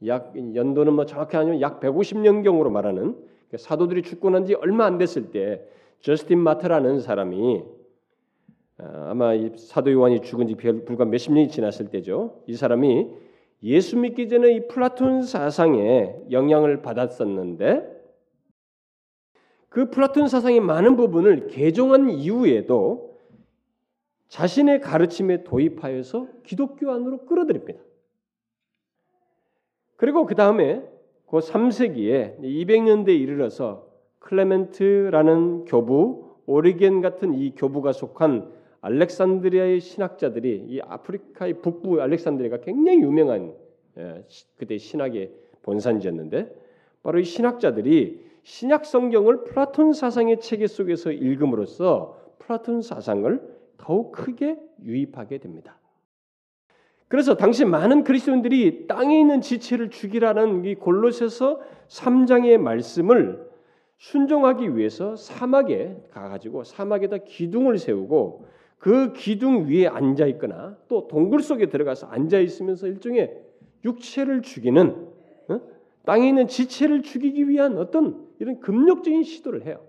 약 연도는 뭐 정확히 아니면 약 150년 경으로 말하는 사도들이 죽고 난 지 얼마 안 됐을 때 저스틴 마트라는 사람이 아, 아마 사도 요한이 죽은 지 불과 몇십 년이 지났을 때죠. 이 사람이 예수 믿기 전에 이 플라톤 사상에 영향을 받았었는데 그 플라톤 사상의 많은 부분을 개종한 이후에도 자신의 가르침에 도입하여서 기독교 안으로 끌어들입니다. 그리고 그 다음에 그 3세기에 200년대에 이르러서 클레멘트라는 교부, 오리겐 같은 이 교부가 속한 알렉산드리아의 신학자들이 이 아프리카의 북부 알렉산드리아가 굉장히 유명한 예, 그때 신학의 본산지였는데 바로 이 신학자들이 신약 성경을 플라톤 사상의 체계 속에서 읽음으로써 플라톤 사상을 더욱 크게 유입하게 됩니다. 그래서 당시 많은 그리스도인들이 땅에 있는 지체를 죽이라는 이 골로새서 3장의 말씀을 순종하기 위해서 사막에 가가지고 사막에다 기둥을 세우고 그 기둥 위에 앉아 있거나 또 동굴 속에 들어가서 앉아 있으면서 일종의 육체를 죽이는 어? 땅에 있는 지체를 죽이기 위한 어떤 이런 금욕적인 시도를 해요.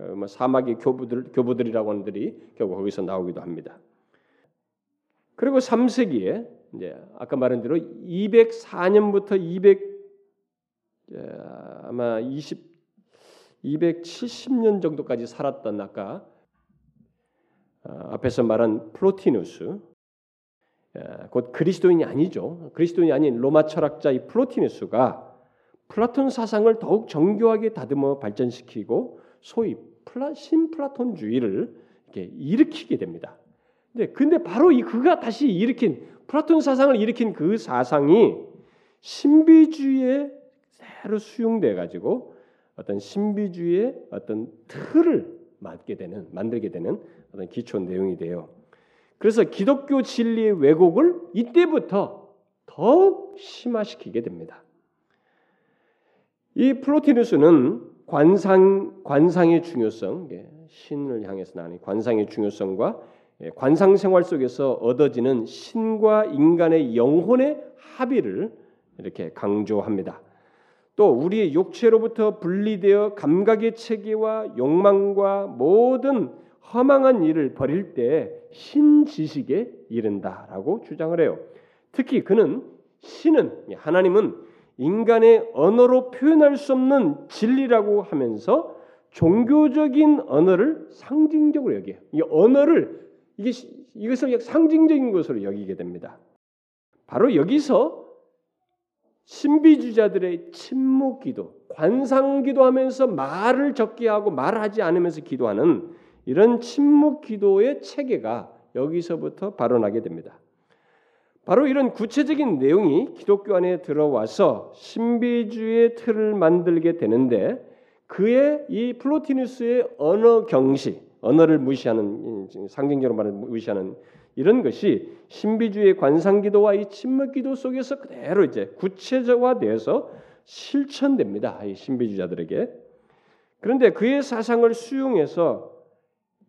어, 뭐 사막의 교부들 교부들이라고 하는 들이 결국 거기서 나오기도 합니다. 그리고 3세기에 이제 아까 말한 대로 204년부터 200 아마 20 270년 정도까지 살았던 아까 어, 앞에서 말한 플로티누스 곧 그리스도인이 아니죠. 그리스도인이 아닌 로마 철학자 이 플로티누스가 플라톤 사상을 더욱 정교하게 다듬어 발전시키고 소위 플라, 신플라톤주의를 이렇게 일으키게 됩니다. 근데 근데 바로 이 그가 다시 일으킨 플라톤 사상을 일으킨 그 사상이 신비주의에 새로 수용돼 가지고 어떤 신비주의의 어떤 틀을 맞게 되는 만들게 되는 어떤 기초 내용이 돼요. 그래서 기독교 진리의 왜곡을 이때부터 더욱 심화시키게 됩니다. 이 플로티누스는 관상 관상의 중요성, 신을 향해서 나는 관상의 중요성과 관상 생활 속에서 얻어지는 신과 인간의 영혼의 합의를 이렇게 강조합니다. 또 우리의 육체로부터 분리되어 감각의 체계와 욕망과 모든 허망한 일을 버릴 때 신지식에 이른다라고 주장을 해요. 특히 그는 신은 하나님은 인간의 언어로 표현할 수 없는 진리라고 하면서 종교적인 언어를 상징적으로 여겨요. 이 언어를 이게 이것을 상징적인 것으로 여기게 됩니다. 바로 여기서 신비주자들의 침묵 기도, 관상 기도하면서 말을 적게 하고 말하지 않으면서 기도하는 이런 침묵 기도의 체계가 여기서부터 발언하게 됩니다. 바로 이런 구체적인 내용이 기독교 안에 들어와서 신비주의 틀을 만들게 되는데 그의 이 플로티누스의 언어 경시, 언어를 무시하는 상징적으로 말을 무시하는 이런 것이 신비주의 관상기도와 이 침묵기도 속에서 그대로 이제 구체적화되어서 실천됩니다. 이 신비주자들에게. 그런데 그의 사상을 수용해서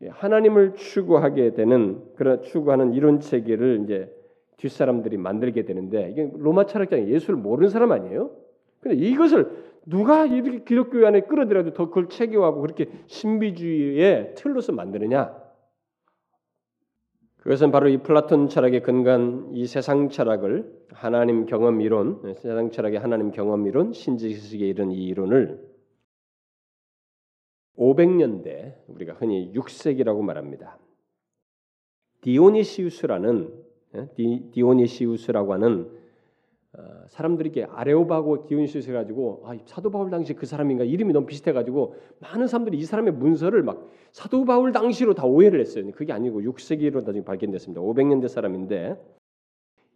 하나님을 추구하게 되는 그런 추구하는 이론 체계를 이제 뒷사람들이 만들게 되는데 이게 로마 철학자는 예수를 모르는 사람 아니에요? 근데 이것을 누가 이렇게 기독교 안에 끌어들여도 더 그걸 체계화하고 그렇게 신비주의의 틀로서 만드느냐? 그것은 바로 이 플라톤 철학에 근간 이 세상 철학을 하나님 경험 이론, 세상 철학의 하나님 경험 이론, 신지식에 이런 이 이론을 500년대 우리가 흔히 6세기라고 말합니다. 디오니시우스라는 예, 디, 디오니시우스라고 하는 어, 사람들이 이렇게 아레오바고 디오니시우스 가지고 아, 사도 바울 당시 그 사람인가 이름이 너무 비슷해 가지고 많은 사람들이 이 사람의 문서를 막 사도 바울 당시로 다 오해를 했어요. 그게 아니고 6세기로 나중에 발견됐습니다. 500년대 사람인데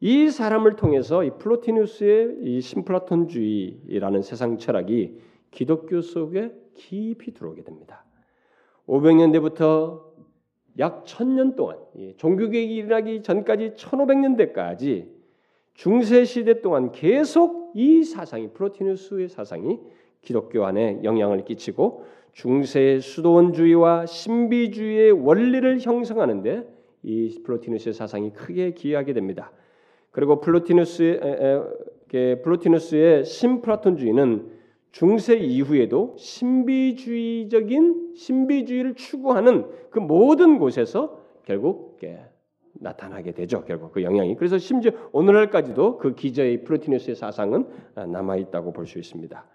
이 사람을 통해서 이 플로티누스의 이 신플라톤주의라는 세상 철학이 기독교 속에 깊이 들어오게 됩니다. 500년대부터 약 1000년 동안 종교개혁이 일어나기 전까지 1500년대까지 중세 시대 동안 계속 이 사상이 프로티누스의 사상이 기독교 안에 영향을 끼치고 중세 수도원주의와 신비주의의 원리를 형성하는데 이 플로티누스의 사상이 크게 기여하게 됩니다. 그리고 플로티누스의 플로티누스의 신플라톤주의는 중세 이후에도 신비주의적인 신비주의를 추구하는 그 모든 곳에서 결국 나타나게 되죠. 결국 그 영향이. 그래서 심지어 오늘날까지도 그 기저의 플로티누스의 사상은 아, 남아 있다고 볼 수 있습니다.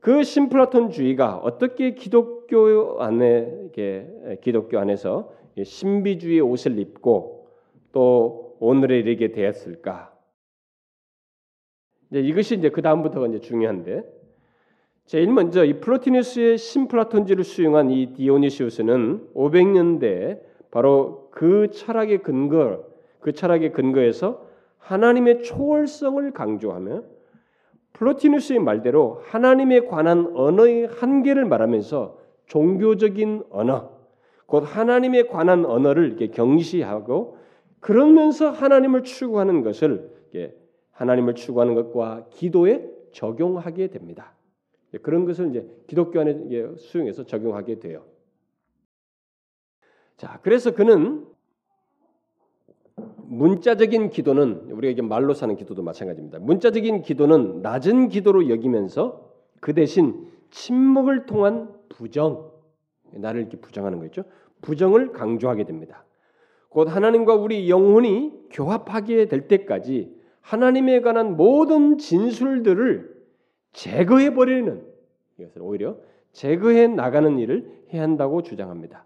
그 신플라톤주의가 어떻게 기독교 안에 기독교 안에서 신비주의 옷을 입고 또 오늘에 이르게 되었을까? 이제 이것이 이제 그 다음부터가 이제 중요한데 제일 먼저 이 플로티누스의 신플라톤주의를 수용한 이 디오니시우스는 500년대 바로 그 철학의 근거, 그 철학의 근거에서 하나님의 초월성을 강조하며 플로티누스의 말대로 하나님에 관한 언어의 한계를 말하면서 종교적인 언어, 곧 하나님에 관한 언어를 이렇게 경시하고 그러면서 하나님을 추구하는 것을 하나님을 추구하는 것과 기도에 적용하게 됩니다. 그런 것을 이제 기독교 안에 수용해서 적용하게 돼요. 자, 그래서 그는 문자적인 기도는 우리가 이게 말로 사는 기도도 마찬가지입니다. 문자적인 기도는 낮은 기도로 여기면서 그 대신 침묵을 통한 부정, 나를 이렇게 부정하는 거죠. 부정을 강조하게 됩니다. 곧 하나님과 우리 영혼이 교합하게 될 때까지 하나님에 관한 모든 진술들을 제거해 버리는 이것을 오히려 제거해 나가는 일을 해야 한다고 주장합니다.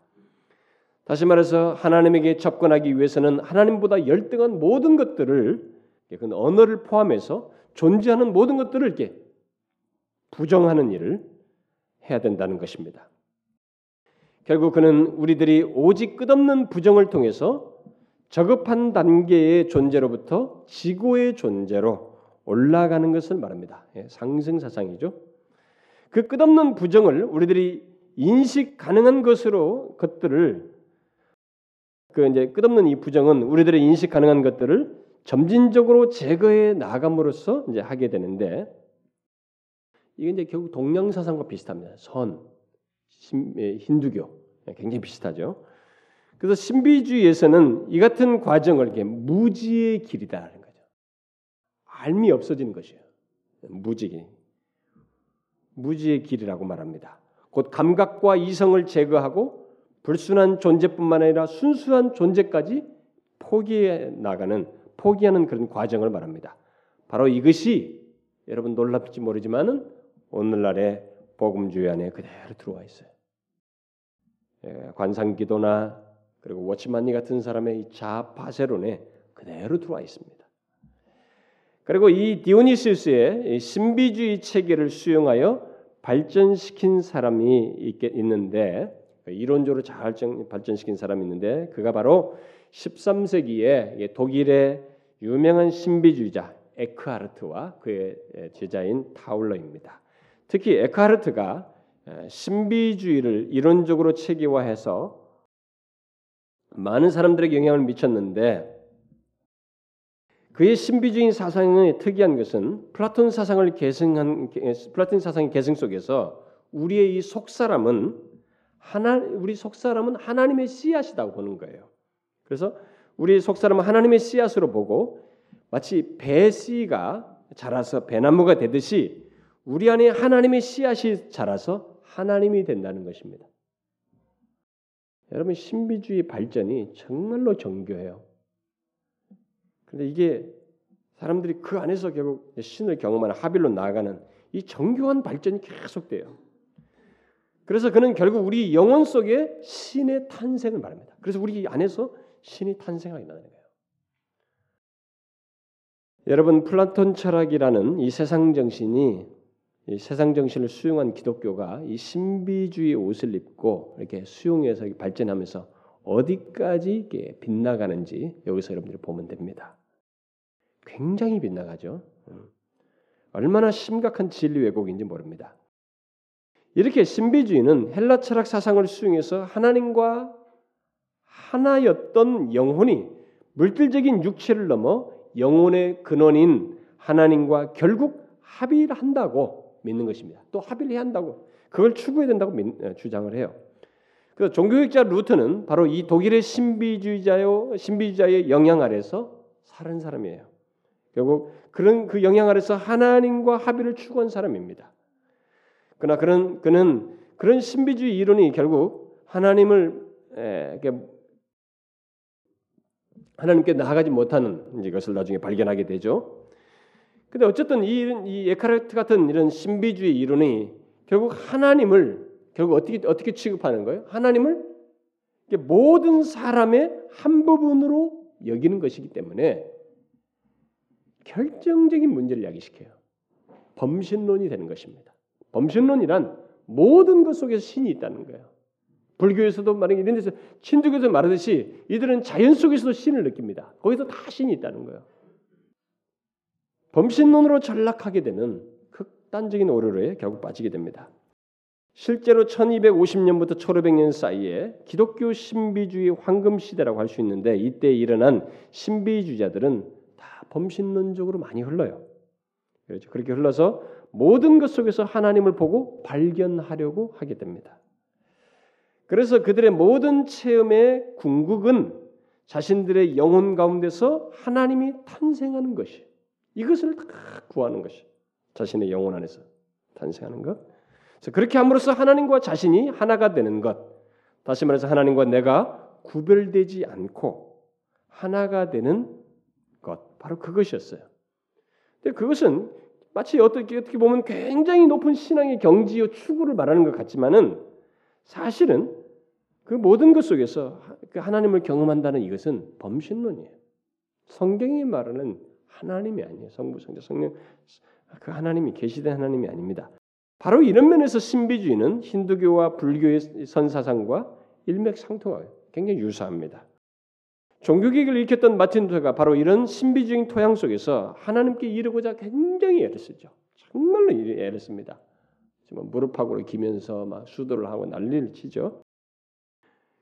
다시 말해서 하나님에게 접근하기 위해서는 하나님보다 열등한 모든 것들을 그 언어를 포함해서 존재하는 모든 것들을 이렇게 부정하는 일을 해야 된다는 것입니다. 결국 그는 우리들이 오직 끝없는 부정을 통해서 저급한 단계의 존재로부터 지고의 존재로 올라가는 것을 말합니다. 예, 상승 사상이죠. 그 끝없는 부정을 우리들이 인식 가능한 것으로 것들을 그 이제 끝없는 이 부정은 우리들의 인식 가능한 것들을 점진적으로 제거해 나감으로써 이제 하게 되는데 이게 이제 결국 동양 사상과 비슷합니다. 선, 예, 힌두교 예, 굉장히 비슷하죠. 그래서 신비주의에서는 이 같은 과정을 이렇게 무지의 길이다라는. 알미 없어지는 것이에요. 무지 무지의 길이라고 말합니다. 곧 감각과 이성을 제거하고 불순한 존재뿐만 아니라 순수한 존재까지 포기해 나가는 포기하는 그런 과정을 말합니다. 바로 이것이 여러분 놀랍지 모르지만은 오늘날의 복음주의 안에 그대로 들어와 있어요. 예, 관상기도나 그리고 워치만니 같은 사람의 자파세론에 그대로 들어와 있습니다. 그리고 이 디오니시스의 신비주의 체계를 수용하여 발전시킨 사람이 있는데 이론적으로 잘 발전시킨 사람이 있는데 그가 바로 13세기에 독일의 유명한 신비주의자 에크하르트와 그의 제자인 타울러입니다. 특히 에크하르트가 신비주의를 이론적으로 체계화해서 많은 사람들에게 영향을 미쳤는데 그의 신비주의 사상의 특이한 것은 플라톤 사상을 계승한 플라톤 사상의 계승 속에서 우리의 이 속사람은 하나 우리 속사람은 하나님의 씨앗이라고 보는 거예요. 그래서 우리 속사람은 하나님의 씨앗으로 보고 마치 배 씨가 자라서 배나무가 되듯이 우리 안에 하나님의 씨앗이 자라서 하나님이 된다는 것입니다. 여러분 신비주의 발전이 정말로 정교해요. 근데 이게 사람들이 그 안에서 결국 신을 경험하는 하빌로 나아가는 이 정교한 발전이 계속돼요. 그래서 그는 결국 우리 영혼 속에 신의 탄생을 말합니다. 그래서 우리 안에서 신이 탄생하게 되는 거예요. 여러분 플라톤 철학이라는 이 세상 정신이 이 세상 정신을 수용한 기독교가 이 신비주의 옷을 입고 이렇게 수용해서 발전하면서 어디까지 이게 빗나가는지 여기서 여러분들이 보면 됩니다. 굉장히 빗나가죠. 음. 얼마나 심각한 진리 왜곡인지 모릅니다. 이렇게 신비주의는 헬라 철학 사상을 수용해서 하나님과 하나였던 영혼이 물질적인 육체를 넘어 영혼의 근원인 하나님과 결국 합의를 한다고 믿는 것입니다. 또 합의를 해야 한다고 그걸 추구해야 된다고 어, 주장을 해요. 그 종교학자 루트는 바로 이 독일의 신비주의자요 신비주의자의 영향 아래서 살은 사람이에요. 결국 그런 그 영향 아래서 하나님과 합의를 추구한 사람입니다. 그러나 그런 그는 그런 신비주의 이론이 결국 하나님을 에, 하나님께 나아가지 못하는 이것을 나중에 발견하게 되죠. 근데 어쨌든 이, 이 에카르트 같은 이런 신비주의 이론이 결국 하나님을 결국 어떻게 어떻게 취급하는 거예요? 하나님을 모든 사람의 한 부분으로 여기는 것이기 때문에 결정적인 문제를 야기시켜요. 범신론이 되는 것입니다. 범신론이란 모든 것 속에서 신이 있다는 거예요. 불교에서도 말하는 이런 데서 친두교에서 말하듯이 이들은 자연 속에서도 신을 느낍니다. 거기서 다 신이 있다는 거예요. 범신론으로 전락하게 되는 극단적인 오류에 결국 빠지게 됩니다. 실제로 1250년부터 1500년 사이에 기독교 신비주의 황금 시대라고 할 수 있는데 이때 일어난 신비주의자들은 다 범신론적으로 많이 흘러요. 그렇죠. 그렇게 흘러서 모든 것 속에서 하나님을 보고 발견하려고 하게 됩니다. 그래서 그들의 모든 체험의 궁극은 자신들의 영혼 가운데서 하나님이 탄생하는 것이 이것을 다 구하는 것이 자신의 영혼 안에서 탄생하는 것. 그래서 그렇게 함으로써 하나님과 자신이 하나가 되는 것. 다시 말해서 하나님과 내가 구별되지 않고 하나가 되는 것. 바로 그것이었어요. 근데 그것은 마치 어떻게 어떻게 보면 굉장히 높은 신앙의 경지요 추구를 말하는 것 같지만은 사실은 그 모든 것 속에서 그 하나님을 경험한다는 이것은 범신론이에요. 성경이 말하는 하나님이 아니에요. 성부, 성자, 성령 그 하나님이 계시된 하나님이 아닙니다. 바로 이런 면에서 신비주의는 힌두교와 불교의 선사상과 일맥상통하고 굉장히 유사합니다. 종교개혁을 일으켰던 마틴 루터가 바로 이런 신비주의 토양 속에서 하나님께 이르고자 굉장히 애를 쓰죠. 정말로 애를 씁니다. 무릎하고 기면서 막 수도를 하고 난리를 치죠.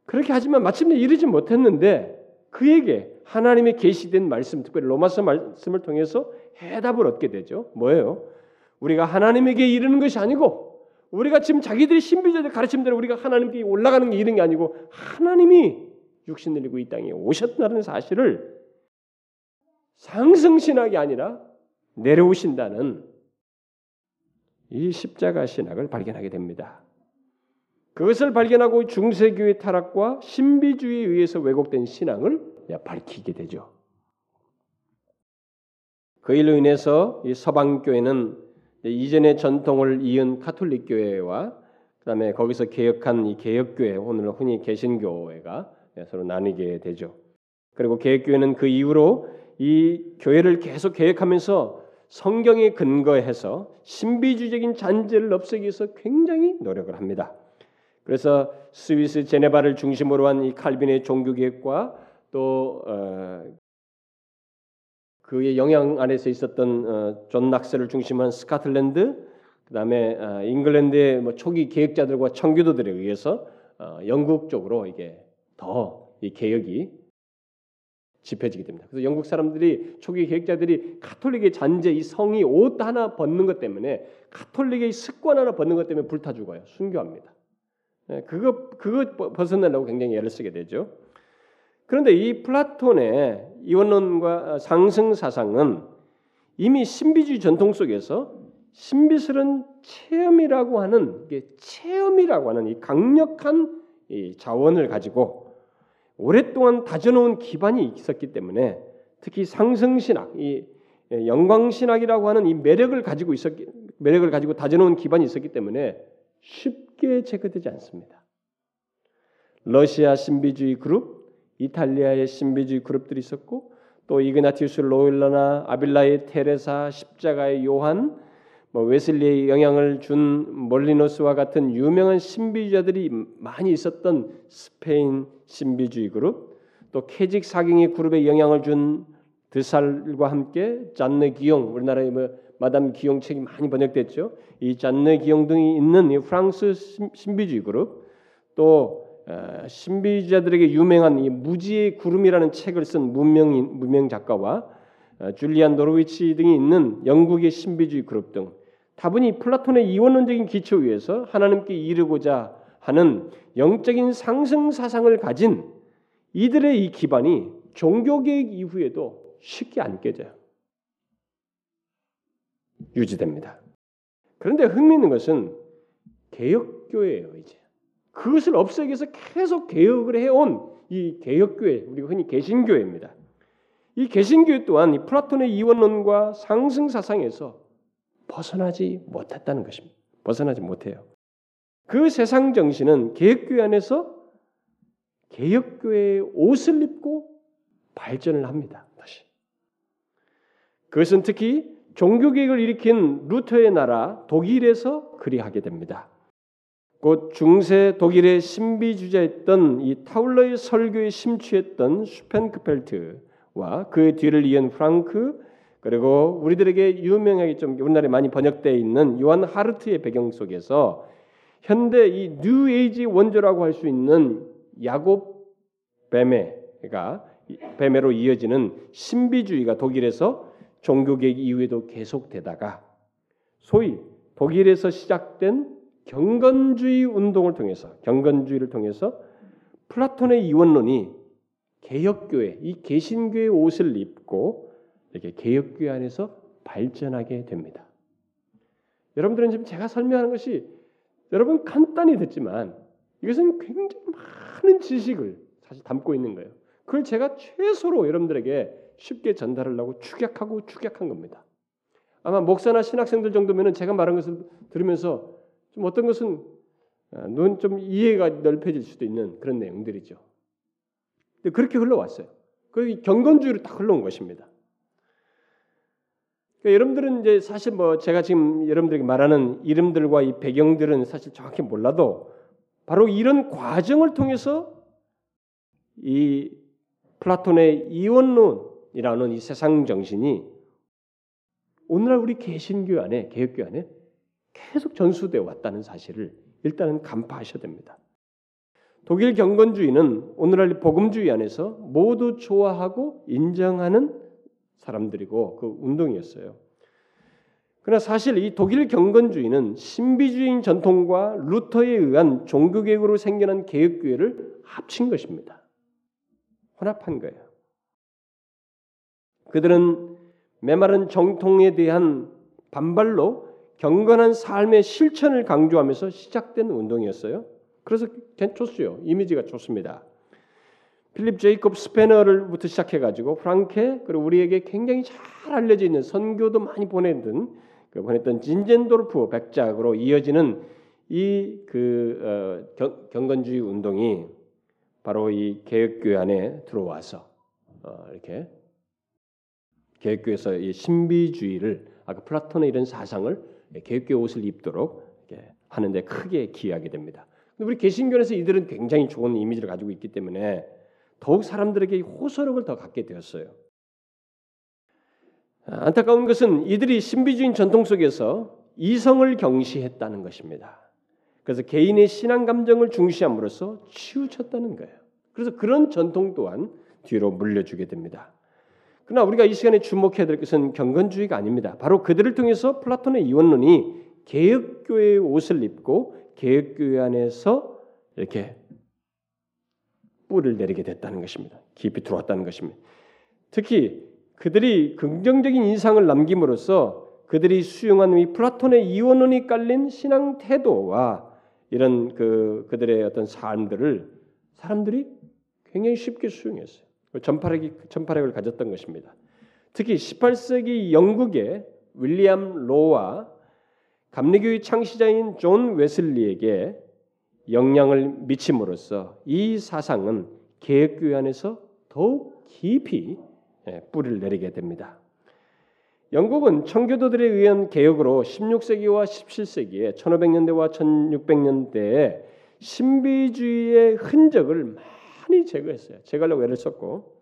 그렇게 하지만 마침내 이르지 못했는데 그에게 하나님의 계시된 말씀, 특별히 로마서 말씀을 통해서 해답을 얻게 되죠. 뭐예요? 우리가 하나님에게 이르는 것이 아니고 우리가 지금 자기들이 신비자들 가르침대로 우리가 하나님께 올라가는 게 이런 게 아니고 하나님이 육신 들리고 이 땅에 오셨다는 사실을 상승신학이 아니라 내려오신다는 이 십자가 신학을 발견하게 됩니다. 그것을 발견하고 중세교의 타락과 신비주의에 의해서 왜곡된 신앙을 밝히게 되죠. 그 일로 인해서 이 서방 교회는 이전의 전통을 이은 카톨릭 교회와 그다음에 거기서 개혁한 이 개혁 교회 오늘 흔히 개신교회가 서로 나뉘게 되죠. 그리고 개혁 교회는 그 이후로 이 교회를 계속 개혁하면서 성경에 근거해서 신비주의적인 잔재를 없애기 위해서 굉장히 노력을 합니다. 그래서 스위스 제네바를 중심으로 한 이 칼빈의 종교개혁과 또 어, 그의 영향 안에서 있었던 어, 존 낙스를 중심한 스카틀랜드, 그 다음에 어, 잉글랜드의 뭐 초기 개혁자들과 청교도들에 의해서 어, 영국 쪽으로 이게 더 이 개혁이 집혀지게 됩니다. 그래서 영국 사람들이 초기 개혁자들이 가톨릭의 잔재 이 성이 옷 하나 벗는 것 때문에 가톨릭의 습관 하나 벗는 것 때문에 불타 죽어요. 순교합니다. 예, 그거 그거 벗어내려고 굉장히 애를 쓰게 되죠. 그런데 이 플라톤의 이원론과 상승 사상은 이미 신비주의 전통 속에서 신비스러운 체험이라고 하는 체험이라고 하는 이 강력한 이 자원을 가지고 오랫동안 다져놓은 기반이 있었기 때문에 특히 상승신학, 이 영광신학이라고 하는 이 매력을 가지고 있었기 매력을 가지고 다져놓은 기반이 있었기 때문에 쉽게 제거되지 않습니다. 러시아 신비주의 그룹, 이탈리아의 신비주의 그룹들이 있었고 또 이그나티우스 로일러나 아빌라의 테레사, 십자가의 요한, 뭐 웨슬리의 영향을 준 몰리노스와 같은 유명한 신비주의자들이 많이 있었던 스페인 신비주의 그룹, 또 캐직 사경의 그룹에 영향을 준 드살과 함께 잔느 기용, 우리나라의 뭐 마담 기용 책이 많이 번역됐죠. 이 잔느 기용 등이 있는 이 프랑스 신비주의 그룹, 또 어, 신비주의자들에게 유명한 이 무지의 구름이라는 책을 쓴 문명인 문명 작가와 어, 줄리안 노르위치 등이 있는 영국의 신비주의 그룹 등 다분히 플라톤의 이원론적인 기초 위에서 하나님께 이르고자 하는 영적인 상승 사상을 가진 이들의 이 기반이 종교개혁 이후에도 쉽게 안 깨져요. 유지됩니다. 그런데 흥미있는 것은 개혁교회예요, 이제. 그것을 없애기 위해서 계속 개혁을 해온 이 개혁교회, 우리가 흔히 개신교회입니다. 이 개신교회 또한 이 플라톤의 이원론과 상승 사상에서 벗어나지 못했다는 것입니다. 벗어나지 못해요. 그 세상 정신은 개혁교회 안에서 개혁교회의 옷을 입고 발전을 합니다. 다시. 그것은 특히 종교개혁을 일으킨 루터의 나라 독일에서 그리하게 됩니다. 곧 중세 독일의 신비주자였던 이 타울러의 설교에 심취했던 슈펜크펠트와 그 뒤를 이은 프랑크 그리고 우리들에게 유명하게 좀 우리나라에 많이 번역되어 있는 요한 하르트의 배경 속에서 현대 이 뉴에이지 원조라고 할 수 있는 야곱 베메가 베메로 이어지는 신비주의가 독일에서 종교개혁 이후에도 계속되다가 소위 독일에서 시작된 경건주의 운동을 통해서 경건주의를 통해서 플라톤의 이원론이 개혁교회 이 개신교의 옷을 입고 이렇게 개혁교회 안에서 발전하게 됩니다. 여러분들은 지금 제가 설명하는 것이 여러분 간단히 듣지만 이것은 굉장히 많은 지식을 사실 담고 있는 거예요. 그걸 제가 최소로 여러분들에게 쉽게 전달하려고 축약하고 축약한 겁니다. 아마 목사나 신학생들 정도면은 제가 말한 것을 들으면서 좀 어떤 것은 아, 눈좀 이해가 넓혀질 수도 있는 그런 내용들이죠. 근데 그렇게 흘러왔어요. 그 경건주의로 딱 흘러온 것입니다. 그러니까 여러분들은 이제 사실 뭐 제가 지금 여러분들에게 말하는 이름들과 이 배경들은 사실 정확히 몰라도 바로 이런 과정을 통해서 이 플라톤의 이원론이라는 이 세상 정신이 오늘날 우리 개신교 안에 개혁교 안에 계속 전수되어 왔다는 사실을 일단은 간파하셔야 됩니다. 독일 경건주의는 오늘날 복음주의 안에서 모두 좋아하고 인정하는 사람들이고 그 운동이었어요. 그러나 사실 이 독일 경건주의는 신비주의인 전통과 루터에 의한 종교개혁으로 생겨난 개혁교회를 합친 것입니다. 혼합한 거예요. 그들은 메마른 정통에 대한 반발로 경건한 삶의 실천을 강조하면서 시작된 운동이었어요. 그래서 좋았어요. 이미지가 좋습니다. 필립 제이콥 스페너를부터 시작해가지고 프랑케 그리고 우리에게 굉장히 잘 알려져 있는 선교도 많이 보내던 그 보냈던 진젠도르프 백작으로 이어지는 이그 어, 경건주의 운동이 바로 이 개혁교회 안에 들어와서 어, 이렇게 개혁교회에서 이 신비주의를 아까 플라톤의 이런 사상을 개혁교회 옷을 입도록 하는데 크게 기여하게 됩니다. 우리 개신교에서 이들은 굉장히 좋은 이미지를 가지고 있기 때문에 더욱 사람들에게 호소력을 더 갖게 되었어요. 안타까운 것은 이들이 신비주의 전통 속에서 이성을 경시했다는 것입니다. 그래서 개인의 신앙 감정을 중시함으로써 치우쳤다는 거예요. 그래서 그런 전통 또한 뒤로 물려주게 됩니다. 그러나 우리가 이 시간에 주목해야 될 것은 경건주의가 아닙니다. 바로 그들을 통해서 플라톤의 이원론이 개혁교회의 옷을 입고 개혁교회 안에서 이렇게 뿌리를 내리게 됐다는 것입니다. 깊이 들어왔다는 것입니다. 특히 그들이 긍정적인 인상을 남김으로써 그들이 수용한 이 플라톤의 이원론이 깔린 신앙 태도와 이런 그 그들의 어떤 삶들을 사람들이 굉장히 쉽게 수용했어요. 전파력이 전파력을 가졌던 것입니다. 특히 18세기 영국의 윌리엄 로와 감리교의 창시자인 존 웨슬리에게 영향을 미침으로써 이 사상은 개혁교회 안에서 더욱 깊이 예, 뿌리를 내리게 됩니다. 영국은 청교도들에 의한 개혁으로 16세기와 17세기에 1500년대와 1600년대에 신비주의의 흔적을 많이 제거했어요. 제거하려고 애를 썼고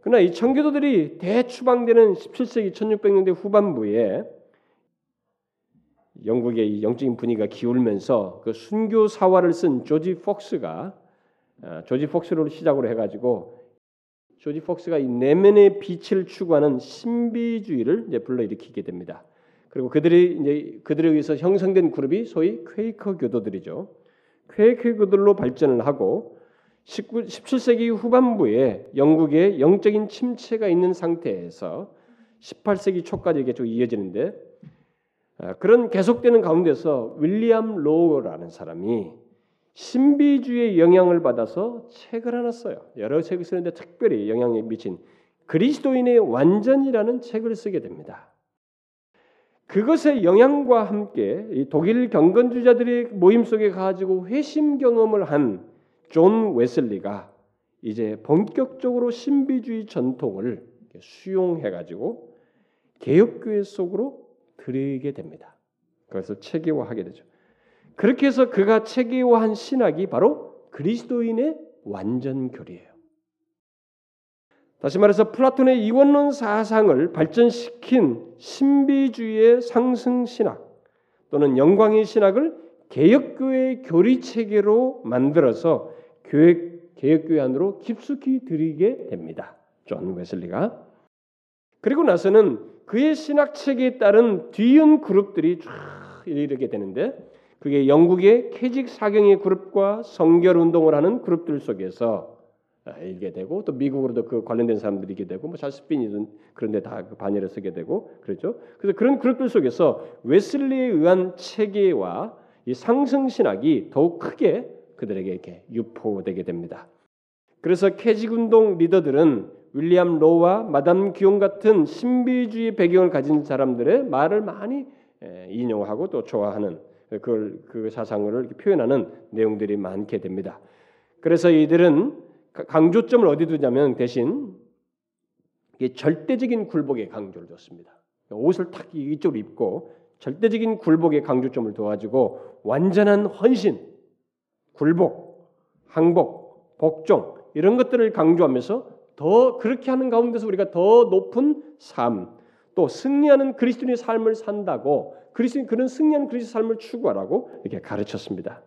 그러나 이 청교도들이 대추방되는 17세기 1600년대 후반부에 영국의 영적인 분위기가 기울면서 그 순교 사화를 쓴 조지 폭스가 어, 조지 폭스를 시작으로 해가지고 조지 폭스가 이 내면의 빛을 추구하는 신비주의를 이제 불러일으키게 됩니다. 그리고 그들이 이제 그들에 의해서 형성된 그룹이 소위 퀘이커 교도들이죠. 퀘이커 교도로 발전을 하고 19, 17세기 후반부에 영국의 영적인 침체가 있는 상태에서 18세기 초까지 쭉 이어지는데 아, 그런 계속되는 가운데서 윌리엄 로우라는 사람이 신비주의의 영향을 받아서 책을 하나 써요. 여러 책을 쓰는데 특별히 영향이 미친 그리스도인의 완전이라는 책을 쓰게 됩니다. 그것의 영향과 함께 독일 경건주의자들의 모임 속에 가지고 회심 경험을 한 존 웨슬리가 이제 본격적으로 신비주의 전통을 수용해 가지고 개혁교회 속으로 들이게 됩니다. 그래서 체계화하게 되죠. 그렇게 해서 그가 체계화한 신학이 바로 그리스도인의 완전 교리예요. 다시 말해서 플라톤의 이원론 사상을 발전시킨 신비주의의 상승 신학 또는 영광의 신학을 개혁교회의 교리 체계로 만들어서 교회 개혁교회 안으로 깊숙이 들이게 됩니다. 존 웨슬리가 그리고 나서는 그의 신학 체계에 따른 뒤이은 그룹들이 쫙 이르게 되는데 그게 영국의 캐직 사경의 그룹과 성결 운동을 하는 그룹들 속에서 일게 되고 또 미국으로도 그 관련된 사람들이 게 되고 뭐 찰스빈이든 그런데 다그 반열에 서게 되고 그렇죠. 그래서 그런 그룹들 속에서 웨슬리에 의한 체계와 이 상승 신학이 더욱 크게 그들에게 이렇게 유포되게 됩니다. 그래서 캐직 운동 리더들은 윌리엄 로와 마담 기용 같은 신비주의 배경을 가진 사람들의 말을 많이 인용하고 또 좋아하는 그걸 그 사상을 표현하는 내용들이 많게 됩니다. 그래서 이들은 강조점을 어디 두냐면 대신 절대적인 굴복에 강조를 줬습니다. 옷을 탁 이쪽으로 입고 절대적인 굴복의 강조점을 둬가지고 완전한 헌신, 굴복, 항복, 복종 이런 것들을 강조하면서 더 그렇게 하는 가운데서 우리가 더 높은 삶, 또 승리하는 그리스도인의 삶을 산다고 그리스도인 그런 승리하는 그리스도 삶을 추구하라고 이렇게 가르쳤습니다.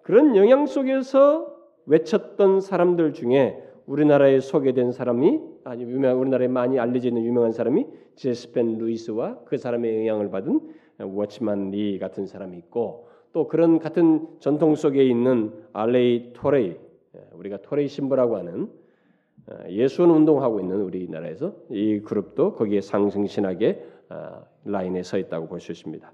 그런 영향 속에서 외쳤던 사람들 중에 우리나라에 소개된 사람이 아니 유명 우리나라에 많이 알려져 있는 유명한 사람이 제스펜 루이스와 그 사람의 영향을 받은 워치만 리 같은 사람이 있고 또 그런 같은 전통 속에 있는 알레이 토레이 우리가 토레이 신부라고 하는 예수원 운동하고 있는 우리나라에서 이 그룹도 거기에 상승 신학의 라인에 서 있다고 볼 수 있습니다.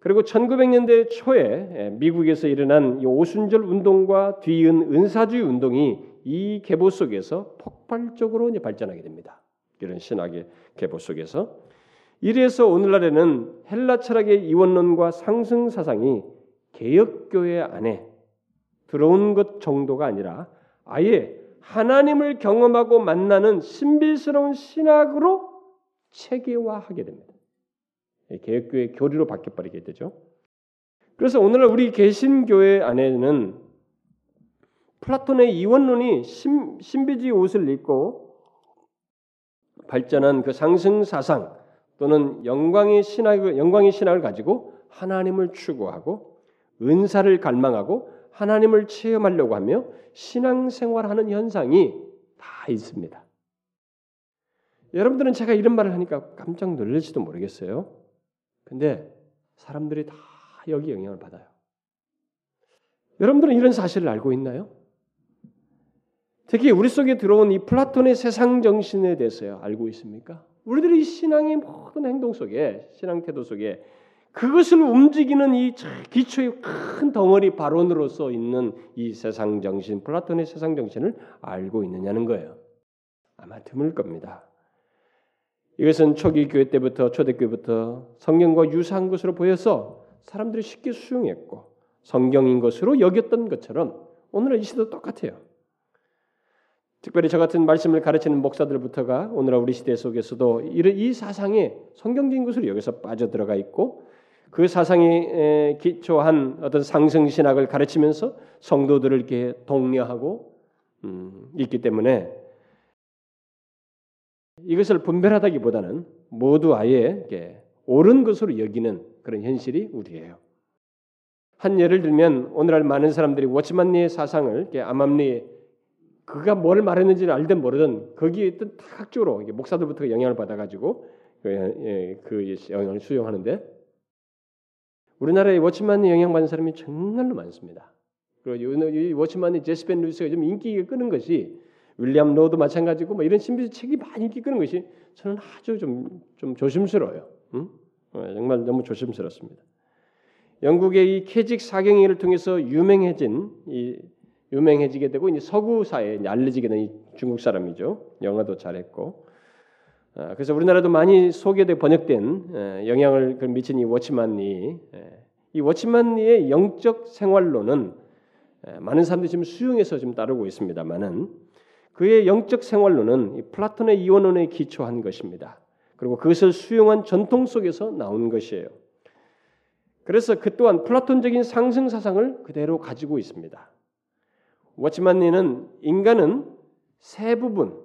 그리고 1900년대 초에 미국에서 일어난 오순절 운동과 뒤은 은사주의 운동이 이 계보 속에서 폭발적으로 발전하게 됩니다. 이런 신학의 계보 속에서 이래서 오늘날에는 헬라 철학의 이원론과 상승 사상이 개혁교회 안에 들어온 것 정도가 아니라 아예 하나님을 경험하고 만나는 신비스러운 신학으로 체계화하게 됩니다. 개혁교회 교리로 바뀌어버리게 되죠. 그래서 오늘날 우리 개신교회 안에는 플라톤의 이원론이 신, 신비주의 옷을 입고 발전한 그 상승 사상 또는 영광의 신학 영광의 신학을 가지고 하나님을 추구하고 은사를 갈망하고 하나님을 체험하려고 하며 신앙생활하는 현상이 다 있습니다. 여러분들은 제가 이런 말을 하니까 깜짝 놀랄지도 모르겠어요. 근데 사람들이 다 여기 영향을 받아요. 여러분들은 이런 사실을 알고 있나요? 특히 우리 속에 들어온 이 플라톤의 세상 정신에 대해서 알고 있습니까? 우리들이 신앙의 모든 행동 속에 신앙 태도 속에 그것을 움직이는 이 기초의 큰 덩어리 발언으로서 있는 이 세상 정신, 플라톤의 세상 정신을 알고 있느냐는 거예요. 아마 드물 겁니다. 이것은 초기 교회 때부터 초대교회부터 성경과 유사한 것으로 보여서 사람들이 쉽게 수용했고 성경인 것으로 여겼던 것처럼 오늘은 이 시대도 똑같아요. 특별히 저 같은 말씀을 가르치는 목사들부터가 오늘 우리 시대 속에서도 이 사상에 성경적인 것으로 여기서 빠져들어가 있고 그 사상에 기초한 어떤 상승 신학을 가르치면서 성도들을 이렇게 독려하고 음, 있기 때문에 이것을 분별하다기보다는 모두 아예 옳은 것으로 여기는 그런 현실이 우리예요. 한 예를 들면 오늘날 많은 사람들이 워치만리의 사상을 암암리 그가 뭘 말했는지는 알든 모르든 거기에 있던 다각적으로 목사들부터 영향을 받아가지고 그, 예, 그 영향을 수용하는데 우리나라의 워치만 니 영향받은 사람이 정말로 많습니다. 그리고 이 워치만 니 제시 펜 루이스가 좀 인기가 끄는 것이 윌리엄 로도 마찬가지고 뭐 이런 신비주의 책이 많이 인기 끄는 것이 저는 아주 좀, 좀 조심스러워요. 응? 어, 정말 너무 조심스럽습니다. 영국의 이 케직 사경회를 통해서 유명해진 이 유명해지게 되고 이제 서구 사회에 알려지게 된 중국 사람이죠. 영어도 잘했고. 아, 그래서 우리나라도 많이 소개돼 번역된 영향을 미친 이 워치만 니 이 워치만 니의 영적 생활로는 많은 사람들이 지금 수용해서 좀 따르고 있습니다만은 그의 영적 생활로는 플라톤의 이원론에 기초한 것입니다. 그리고 그것을 수용한 전통 속에서 나온 것이에요. 그래서 그 또한 플라톤적인 상승 사상을 그대로 가지고 있습니다. 워치만니는 인간은 세 부분,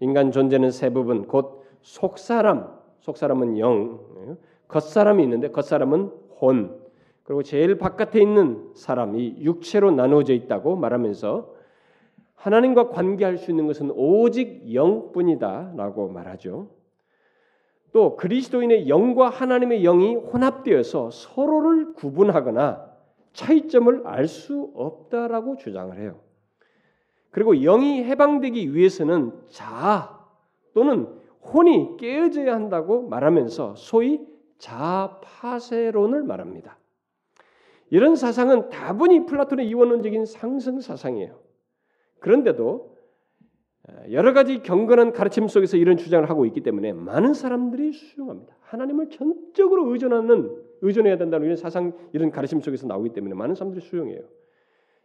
인간 존재는 세 부분, 곧 속사람, 속사람은 영, 겉사람이 있는데 겉사람은 혼, 그리고 제일 바깥에 있는 사람이 육체로 나누어져 있다고 말하면서 하나님과 관계할 수 있는 것은 오직 영뿐이다라고 말하죠. 또 그리스도인의 영과 하나님의 영이 혼합되어서 서로를 구분하거나 차이점을 알 수 없다라고 주장을 해요. 그리고 영이 해방되기 위해서는 자 또는 혼이 깨어져야 한다고 말하면서 소위 자파세론을 말합니다. 이런 사상은 다분히 플라톤의 이원론적인 상승 사상이에요. 그런데도 여러 가지 경건한 가르침 속에서 이런 주장을 하고 있기 때문에 많은 사람들이 수용합니다. 하나님을 전적으로 의존하는 의존해야 된다는 이런 사상 이런 가르침 속에서 나오기 때문에 많은 사람들이 수용해요.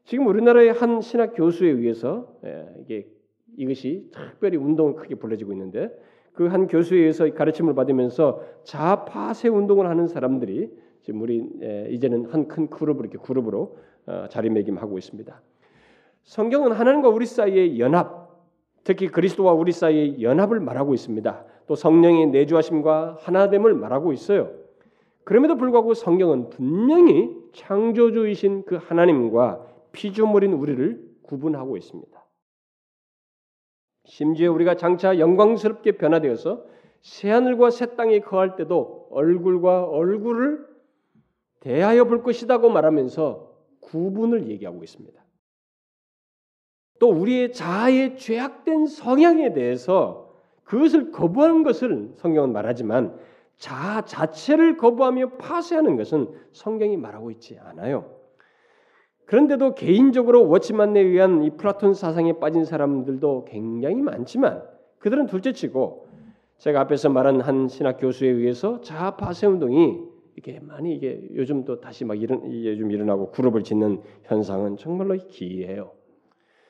지금 우리나라의 한 신학 교수에 의해서 이게 이것이 특별히 운동을 크게 불러지고 있는데 그 한 교수에 의해서 가르침을 받으면서 자아 파쇄 운동을 하는 사람들이 지금 우리 이제는 한 큰 그룹으로 이렇게 그룹으로 어, 자리매김하고 있습니다. 성경은 하나님과 우리 사이의 연합, 특히 그리스도와 우리 사이의 연합을 말하고 있습니다. 또 성령의 내주하심과 하나됨을 말하고 있어요. 그럼에도 불구하고 성경은 분명히 창조주이신 그 하나님과 피조물인 우리를 구분하고 있습니다. 심지어 우리가 장차 영광스럽게 변화되어서 새 하늘과 새 땅에 거할 때도 얼굴과 얼굴을 대하여 볼 것이다고 말하면서 구분을 얘기하고 있습니다. 또 우리의 자아의 죄악된 성향에 대해서 그것을 거부하는 것을 성경은 말하지만 자아 자체를 거부하며 파쇄하는 것은 성경이 말하고 있지 않아요. 그런데도 개인적으로 워치만에 의한 이 플라톤 사상에 빠진 사람들도 굉장히 많지만 그들은 둘째치고 제가 앞에서 말한 한 신학 교수에 의해서 자아 파쇄 운동이 이게 많이 이게 요즘 또 다시 막 일어 요즘 일어나고 그룹을 짓는 현상은 정말로 기이해요.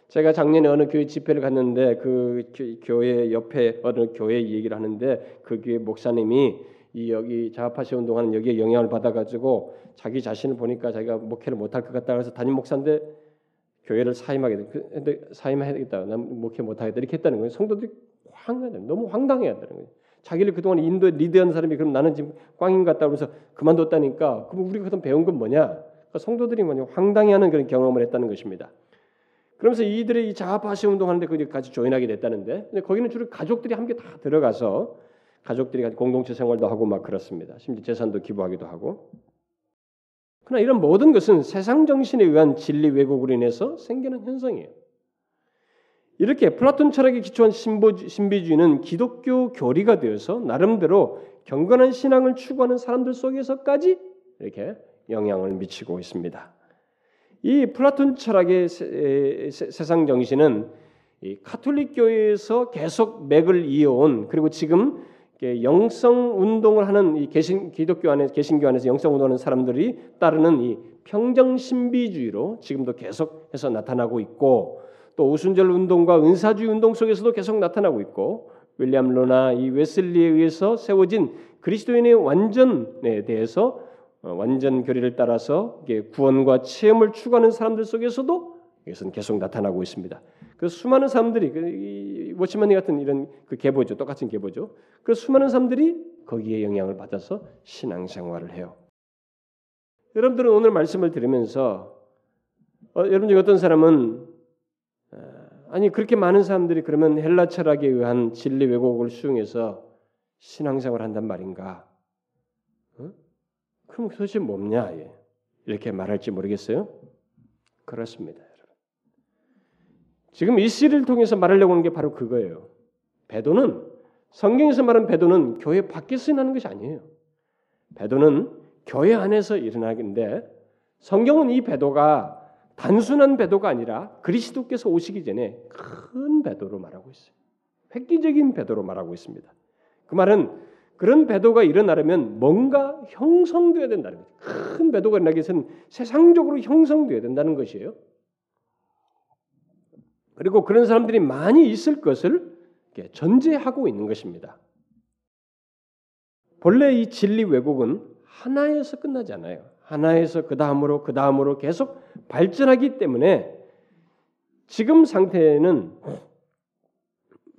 제가 작년에 어느 교회 집회를 갔는데 그 교회 옆에 어느 교회 얘기를 하는데 그 교회 목사님이 이 여기 자아파시 운동하는 여기에 영향을 받아가지고 자기 자신을 보니까 자기가 목회를 못할 것 같다 그래서 담임 목사인데 교회를 사임하게 돼. 그, 근데 사임해야 되겠다. 난 목회 못하겠다. 이렇게 했다는 거예요. 성도들이 황당해. 너무 황당해야 되는 거예요. 자기를 그동안 인도 리드한 사람이 그럼 나는 지금 꽝인 것 같다 그러면서 그만뒀다니까 그럼 우리가 그동 배운 건 뭐냐? 그러니까 성도들이 뭐냐 황당해하는 그런 경험을 했다는 것입니다. 그러면서 이들의 이 자아파시 운동하는데 거기까지 조인하게 됐다는데 근데 거기는 주로 가족들이 함께 다 들어가서 가족들이 공동체 생활도 하고 막 그렇습니다. 심지어 재산도 기부하기도 하고. 그러나 이런 모든 것은 세상 정신에 의한 진리 왜곡으로 인해서 생기는 현상이에요. 이렇게 플라톤 철학에 기초한 신비주의는 기독교 교리가 되어서 나름대로 경건한 신앙을 추구하는 사람들 속에서까지 이렇게 영향을 미치고 있습니다. 이 플라톤 철학의 세, 상 정신은 카톨릭 교회에서 계속 맥을 이어온 그리고 지금 영성 운동을 하는 이 개신 기독교 안에 개신교 안에서 영성 운동하는 사람들이 따르는 이 평정 신비주의로 지금도 계속해서 나타나고 있고 또 오순절 운동과 은사주의 운동 속에서도 계속 나타나고 있고 윌리엄 로나 이 웨슬리에 의해서 세워진 그리스도인의 완전에 대해서 어, 완전 교리를 따라서 구원과 체험을 추구하는 사람들 속에서도 이것은 계속 나타나고 있습니다. 그 수많은 사람들이 그 워치마니 같은 이런 그 계보죠. 똑같은 계보죠. 그 수많은 사람들이 거기에 영향을 받아서 신앙생활을 해요. 여러분들은 오늘 말씀을 들으면서 어, 여러분 중 어떤 사람은 어, 아니 그렇게 많은 사람들이 그러면 헬라 철학에 의한 진리 왜곡을 수용해서 신앙생활 한단 말인가? 어? 그럼 도대체 뭐냐? 이렇게 말할지 모르겠어요. 그렇습니다. 지금 이 시를 통해서 말하려고 하는 게 바로 그거예요. 배도는 성경에서 말하는 배도는 교회 밖에서 일어나는 것이 아니에요. 배도는 교회 안에서 일어나는데 성경은 이 배도가 단순한 배도가 아니라 그리스도께서 오시기 전에 큰 배도로 말하고 있어요. 획기적인 배도로 말하고 있습니다. 그 말은 그런 배도가 일어나려면 뭔가 형성되어야 된다는 거죠. 큰 배도가 일어나기 위해서는 세상적으로 형성되어야 된다는 것이에요. 그리고 그런 사람들이 많이 있을 것을 전제하고 있는 것입니다. 본래 이 진리 왜곡은 하나에서 끝나지 않아요. 하나에서 그 다음으로 그 다음으로 계속 발전하기 때문에 지금 상태는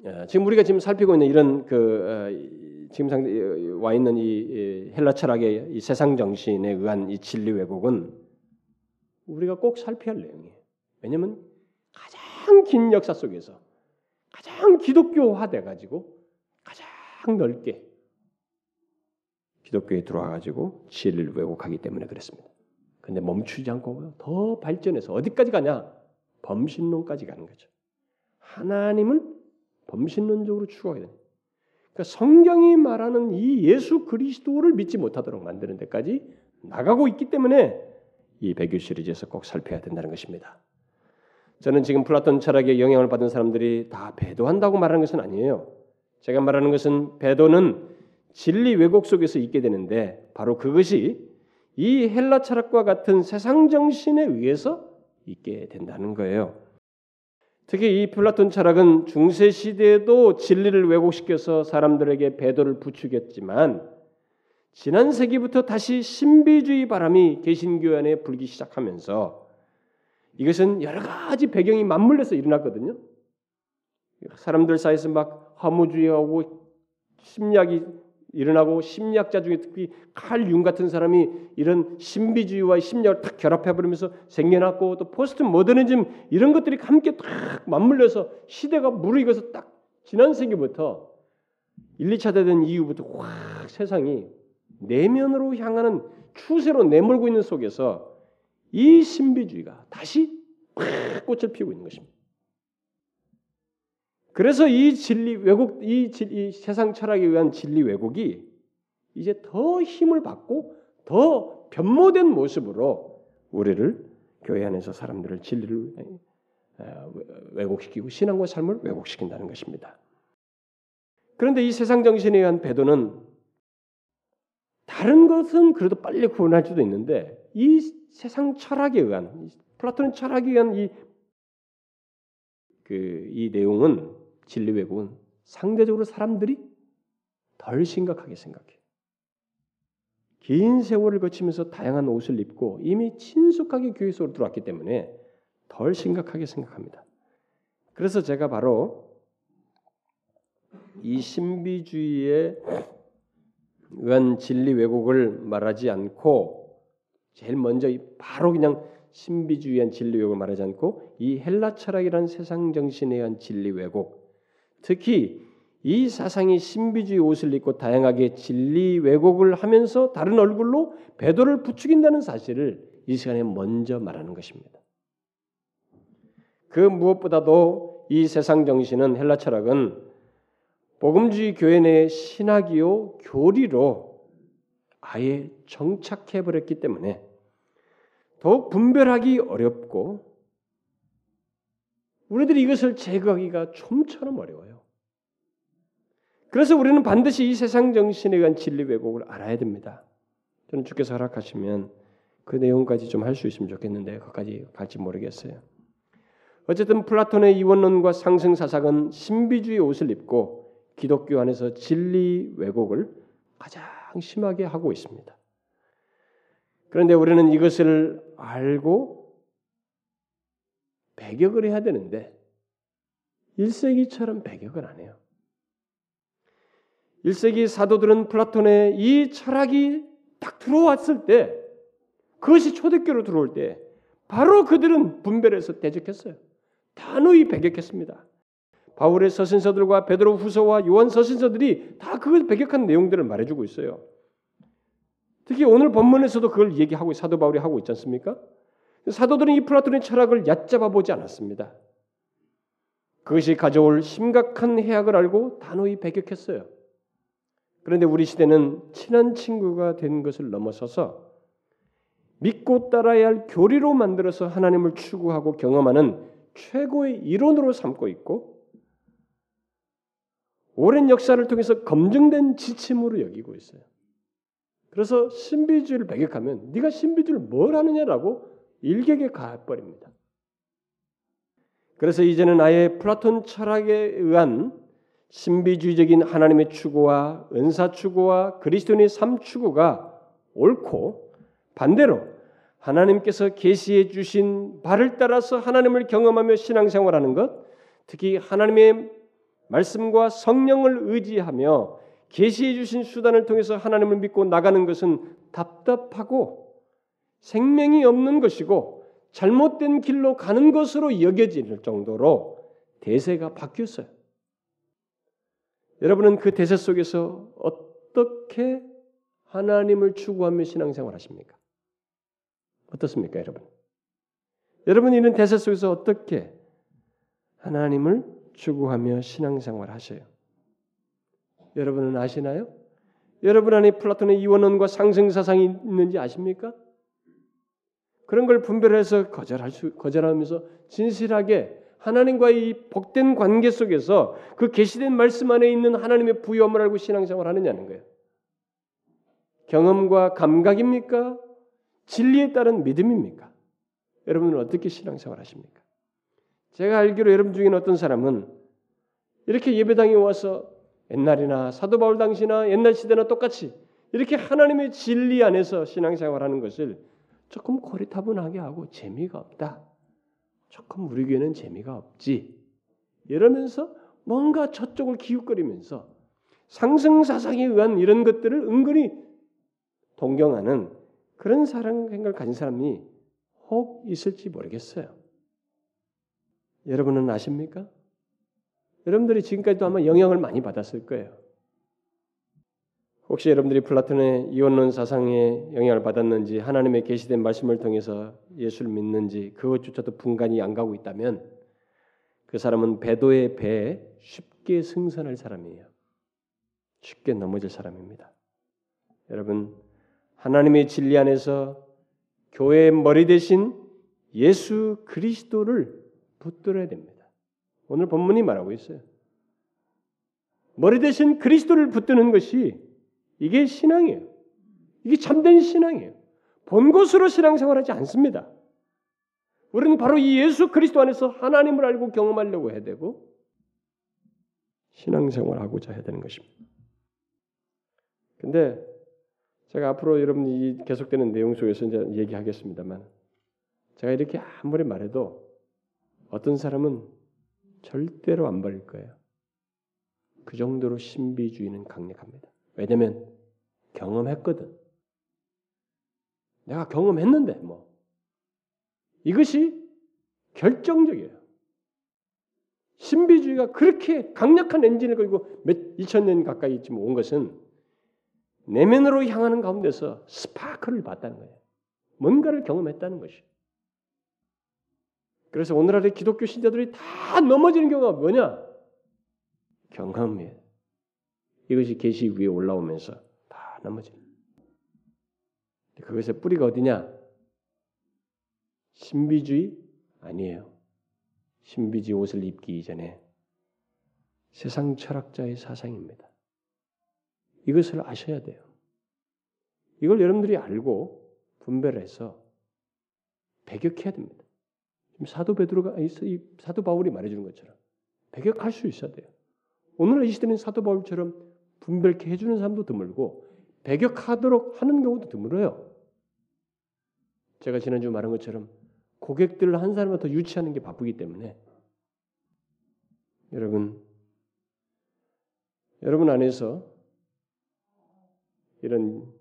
어, 지금 우리가 지금 살피고 있는 이런 그 어, 지금 상태 와 있는 이 헬라 철학의 이 세상 정신에 의한 이 진리 왜곡은 우리가 꼭 살펴야 할 내용이에요. 왜냐하면 가장 긴 역사 속에서 가장 기독교화돼 가지고 가장 넓게 기독교에 들어와 가지고 진리를 왜곡하기 때문에 그랬습니다. 근데 멈추지 않고 더 발전해서 어디까지 가냐? 범신론까지 가는 거죠. 하나님을 범신론적으로 추구하게 됩니다. 그러니까 성경이 말하는 이 예수 그리스도를 믿지 못하도록 만드는 데까지 나가고 있기 때문에 이 배교 시리즈에서 꼭 살펴야 된다는 것입니다. 저는 지금 플라톤 철학의 영향을 받은 사람들이 다 배도한다고 말하는 것은 아니에요. 제가 말하는 것은 배도는 진리 왜곡 속에서 있게 되는데 바로 그것이 이 헬라 철학과 같은 세상 정신에 의해서 있게 된다는 거예요. 특히 이 플라톤 철학은 중세 시대에도 진리를 왜곡시켜서 사람들에게 배도를 부추겼지만 지난 세기부터 다시 신비주의 바람이 개신교 안에 불기 시작하면서 이것은 여러 가지 배경이 맞물려서 일어났거든요. 사람들 사이에서 막 화무주의하고 심리학이 일어나고 심리학자 중에 특히 칼 융 같은 사람이 이런 신비주의와 심리학을 탁 결합해 버리면서 생겨났고 또 포스트 모더니즘 이런 것들이 함께 딱 맞물려서 시대가 무르익어서 딱 지난 세기부터 1, 2차 대전 이후부터 확 세상이 내면으로 향하는 추세로 내몰고 있는 속에서 이 신비주의가 다시 확 꽃을 피우고 있는 것입니다. 그래서 이 진리 왜곡 이, 이 세상 철학에 의한 진리 왜곡이 이제 더 힘을 받고 더 변모된 모습으로 우리를 교회 안에서 사람들을 진리를 왜곡시키고 신앙과 삶을 왜곡시킨다는 것입니다. 그런데 이 세상 정신에 의한 배도는 다른 것은 그래도 빨리 구원할 수도 있는데 이 세상 철학에 의한 플라톤 철학에 의한 이 그이 그, 내용은 진리 왜곡은 상대적으로 사람들이 덜 심각하게 생각해. 긴 세월을 거치면서 다양한 옷을 입고 이미 친숙하게 교회 속으로 들어왔기 때문에 덜 심각하게 생각합니다. 그래서 제가 바로 이 신비주의에 의한 진리 왜곡을 말하지 않고 제일 먼저 바로 그냥 신비주의한 진리 왜곡을 말하지 않고 이 헬라 철학이라는 세상 정신에 의한 진리 왜곡 특히 이 사상이 신비주의 옷을 입고 다양하게 진리 왜곡을 하면서 다른 얼굴로 배도를 부추긴다는 사실을 이 시간에 먼저 말하는 것입니다. 그 무엇보다도 이 세상 정신은 헬라 철학은 복음주의 교회 내 신학이요 교리로 아예 정착해 버렸기 때문에 더욱 분별하기 어렵고 우리들이 이것을 제거하기가 좀처럼 어려워요. 그래서 우리는 반드시 이 세상 정신에 의한 진리 왜곡을 알아야 됩니다. 저는 주께서 허락하시면 그 내용까지 좀 할 수 있으면 좋겠는데 그까지 갈지 모르겠어요. 어쨌든 플라톤의 이원론과 상승 사상은 신비주의 옷을 입고 기독교 안에서 진리 왜곡을 가장 심하게 하고 있습니다. 그런데 우리는 이것을 알고 배격을 해야 되는데 1세기처럼 배격을 안 해요. 1세기 사도들은 플라톤의 이 철학이 딱 들어왔을 때 그것이 초대교로 들어올 때 바로 그들은 분별해서 대적했어요. 단호히 배격했습니다. 바울의 서신서들과 베드로 후서와 요한 서신서들이 다 그걸 배격한 내용들을 말해주고 있어요. 특히 오늘 본문에서도 그걸 얘기하고 사도 바울이 하고 있지 않습니까? 사도들은 이 플라톤의 철학을 얕잡아 보지 않았습니다. 그것이 가져올 심각한 해악을 알고 단호히 배격했어요. 그런데 우리 시대는 친한 친구가 된 것을 넘어서서 믿고 따라야 할 교리로 만들어서 하나님을 추구하고 경험하는 최고의 이론으로 삼고 있고 오랜 역사를 통해서 검증된 지침으로 여기고 있어요. 그래서 신비주의를 배격하면 네가 신비주의를 뭘 하느냐라고 일격에 가버립니다. 그래서 이제는 아예 플라톤 철학에 의한 신비주의적인 하나님의 추구와 은사 추구와 그리스도인의 삶 추구가 옳고 반대로 하나님께서 계시해 주신 바를 따라서 하나님을 경험하며 신앙생활하는 것, 특히 하나님의 말씀과 성령을 의지하며 계시해 주신 수단을 통해서 하나님을 믿고 나가는 것은 답답하고 생명이 없는 것이고 잘못된 길로 가는 것으로 여겨질 정도로 대세가 바뀌었어요. 여러분은 그 대세 속에서 어떻게 하나님을 추구하며 신앙생활 하십니까? 어떻습니까, 여러분? 여러분이 있는 대세 속에서 어떻게 하나님을 추구하며 신앙생활 하셔요? 여러분은 아시나요? 여러분 안에 플라톤의 이원론과 상승 사상이 있는지 아십니까? 그런 걸 분별해서 거절할 수 거절하면서 진실하게 하나님과의 이 복된 관계 속에서 그 계시된 말씀 안에 있는 하나님의 부여함을 알고 신앙생활 하느냐는 거예요. 경험과 감각입니까? 진리에 따른 믿음입니까? 여러분은 어떻게 신앙생활 하십니까? 제가 알기로 여러분 중에 어떤 사람은 이렇게 예배당에 와서 옛날이나 사도 바울 당시나 옛날 시대나 똑같이 이렇게 하나님의 진리 안에서 신앙생활하는 것을 조금 고리타분하게 하고 재미가 없다. 조금 우리 교회는 재미가 없지. 이러면서 뭔가 저쪽을 기웃거리면서 상승사상에 의한 이런 것들을 은근히 동경하는 그런 사랑 생각을 가진 사람이 혹 있을지 모르겠어요. 여러분은 아십니까? 여러분들이 지금까지도 아마 영향을 많이 받았을 거예요. 혹시 여러분들이 플라톤의 이원론 사상에 영향을 받았는지 하나님의 계시된 말씀을 통해서 예수를 믿는지 그것조차도 분간이 안 가고 있다면 그 사람은 배도의 배에 쉽게 승선할 사람이에요. 쉽게 넘어질 사람입니다. 여러분 하나님의 진리 안에서 교회의 머리 대신 예수 그리스도를 붙들어야 됩니다. 오늘 본문이 말하고 있어요. 머리 대신 그리스도를 붙드는 것이 이게 신앙이에요. 이게 참된 신앙이에요. 본 것으로 신앙생활하지 않습니다. 우리는 바로 이 예수 그리스도 안에서 하나님을 알고 경험하려고 해야 되고 신앙생활하고자 해야 되는 것입니다. 근데 제가 앞으로 여러분 이 계속되는 내용 속에서 이제 얘기하겠습니다만 제가 이렇게 아무리 말해도 어떤 사람은 절대로 안 버릴 거예요. 그 정도로 신비주의는 강력합니다. 왜냐면 경험했거든. 내가 경험했는데 뭐 이것이 결정적이에요. 신비주의가 그렇게 강력한 엔진을 걸고 몇 2000년 가까이 지금 온 것은 내면으로 향하는 가운데서 스파크를 봤다는 거예요. 뭔가를 경험했다는 것이. 그래서 오늘날의 기독교 신자들이 다 넘어지는 경우가 뭐냐? 경험이에요. 이것이 계시 위에 올라오면서 다 넘어지는. 그것의 뿌리가 어디냐? 신비주의 아니에요. 신비주의 옷을 입기 이전에 세상 철학자의 사상입니다. 이것을 아셔야 돼요. 이걸 여러분들이 알고 분별해서 배격해야 됩니다. 사도 베드로가 사도 바울이 말해주는 것처럼 배격할 수 있어야 돼요. 오늘 이 시대는 사도 바울처럼 분별케 해주는 사람도 드물고 배격하도록 하는 경우도 드물어요. 제가 지난주 말한 것처럼 고객들을 한 사람만 더 유치하는 게 바쁘기 때문에 여러분 여러분 안에서 이런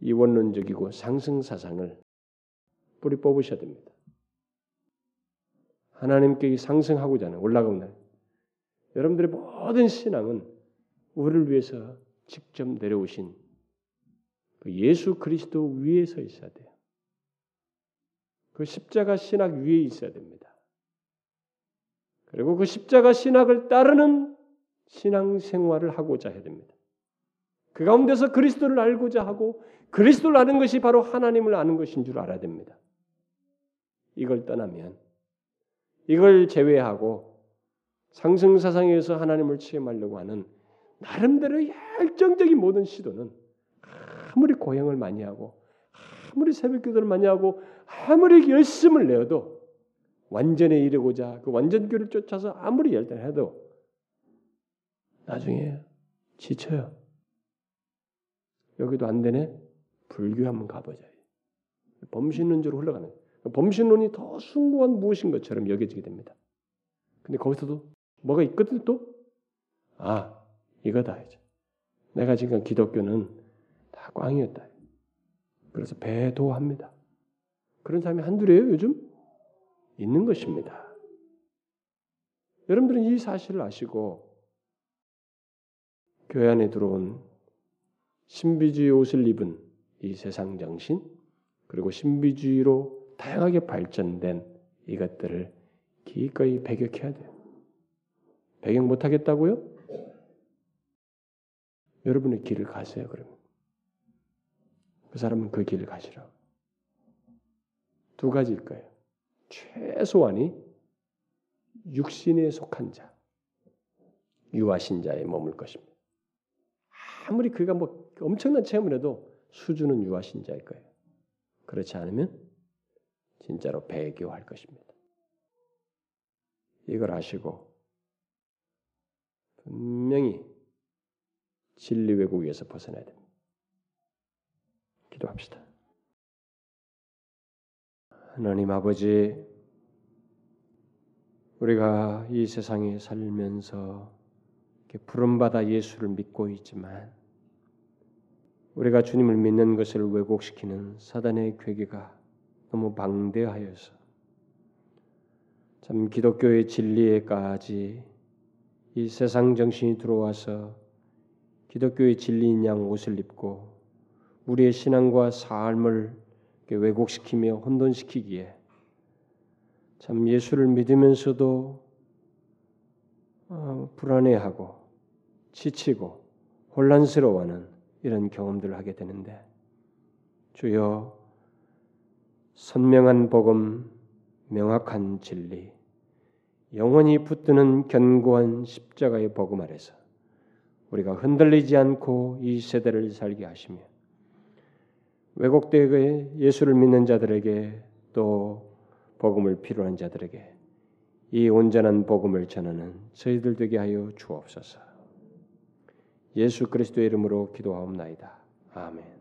이원론적이고 상승 사상을 뿌리 뽑으셔야 됩니다. 하나님께 상승하고자 하는 올라가는 날. 여러분들의 모든 신앙은 우리를 위해서 직접 내려오신 그 예수 그리스도 위에 서 있어야 돼요. 그 십자가 신학 위에 있어야 됩니다. 그리고 그 십자가 신학을 따르는 신앙 생활을 하고자 해야 됩니다. 그 가운데서 그리스도를 알고자 하고 그리스도를 아는 것이 바로 하나님을 아는 것인 줄 알아야 됩니다. 이걸 떠나면 이걸 제외하고 상승 사상에서 하나님을 체험하려고 하는 나름대로 열정적인 모든 시도는 아무리 고행을 많이 하고 아무리 새벽 기도를 많이 하고 아무리 열심을 내어도 완전에 이르고자 그 완전교를 쫓아서 아무리 열단해도 나중에 지쳐요. 여기도 안 되네. 불교 한번 가보자. 범신론적으로 흘러가는. 범신론이 더 숭고한 무엇인 것처럼 여겨지게 됩니다. 근데 거기서도 뭐가 있거든 또? 아, 이거다 이제. 내가 지금 기독교는 다 꽝이었다. 그래서 배도합니다. 그런 사람이 한둘이에요, 요즘? 있는 것입니다. 여러분들은 이 사실을 아시고 교회 안에 들어온 신비주의 옷을 입은 이 세상 정신 그리고 신비주의로 다양하게 발전된 이것들을 기꺼이 배격해야 돼요. 배격 못 하겠다고요? 여러분의 길을 가세요, 그러면. 그 사람은 그 길을 가시라. 두 가지일 거예요. 최소한이 육신에 속한 자, 유아신 자에 머물 것입니다. 아무리 그가 뭐 엄청난 체험을 해도 수준은 유아신 자일 거예요. 그렇지 않으면 진짜로 배교할 것입니다. 이걸 아시고 분명히 진리 왜곡에서 벗어나야 됩니다. 기도합시다. 하나님 아버지, 우리가 이 세상에 살면서 부름받아 예수를 믿고 있지만 우리가 주님을 믿는 것을 왜곡시키는 사단의 괴계가 너무 방대하여서 참 기독교의 진리에까지 이 세상 정신이 들어와서 기독교의 진리인 양 옷을 입고 우리의 신앙과 삶을 왜곡시키며 혼돈시키기에 참 예수를 믿으면서도 어, 불안해하고 지치고 혼란스러워하는 이런 경험들을 하게 되는데 주여 선명한 복음, 명확한 진리, 영원히 붙드는 견고한 십자가의 복음 아래서 우리가 흔들리지 않고 이 세대를 살게 하시며 왜곡되게 예수를 믿는 자들에게 또 복음을 필요한 자들에게 이 온전한 복음을 전하는 저희들 되게 하여 주옵소서. 예수 그리스도의 이름으로 기도하옵나이다. 아멘.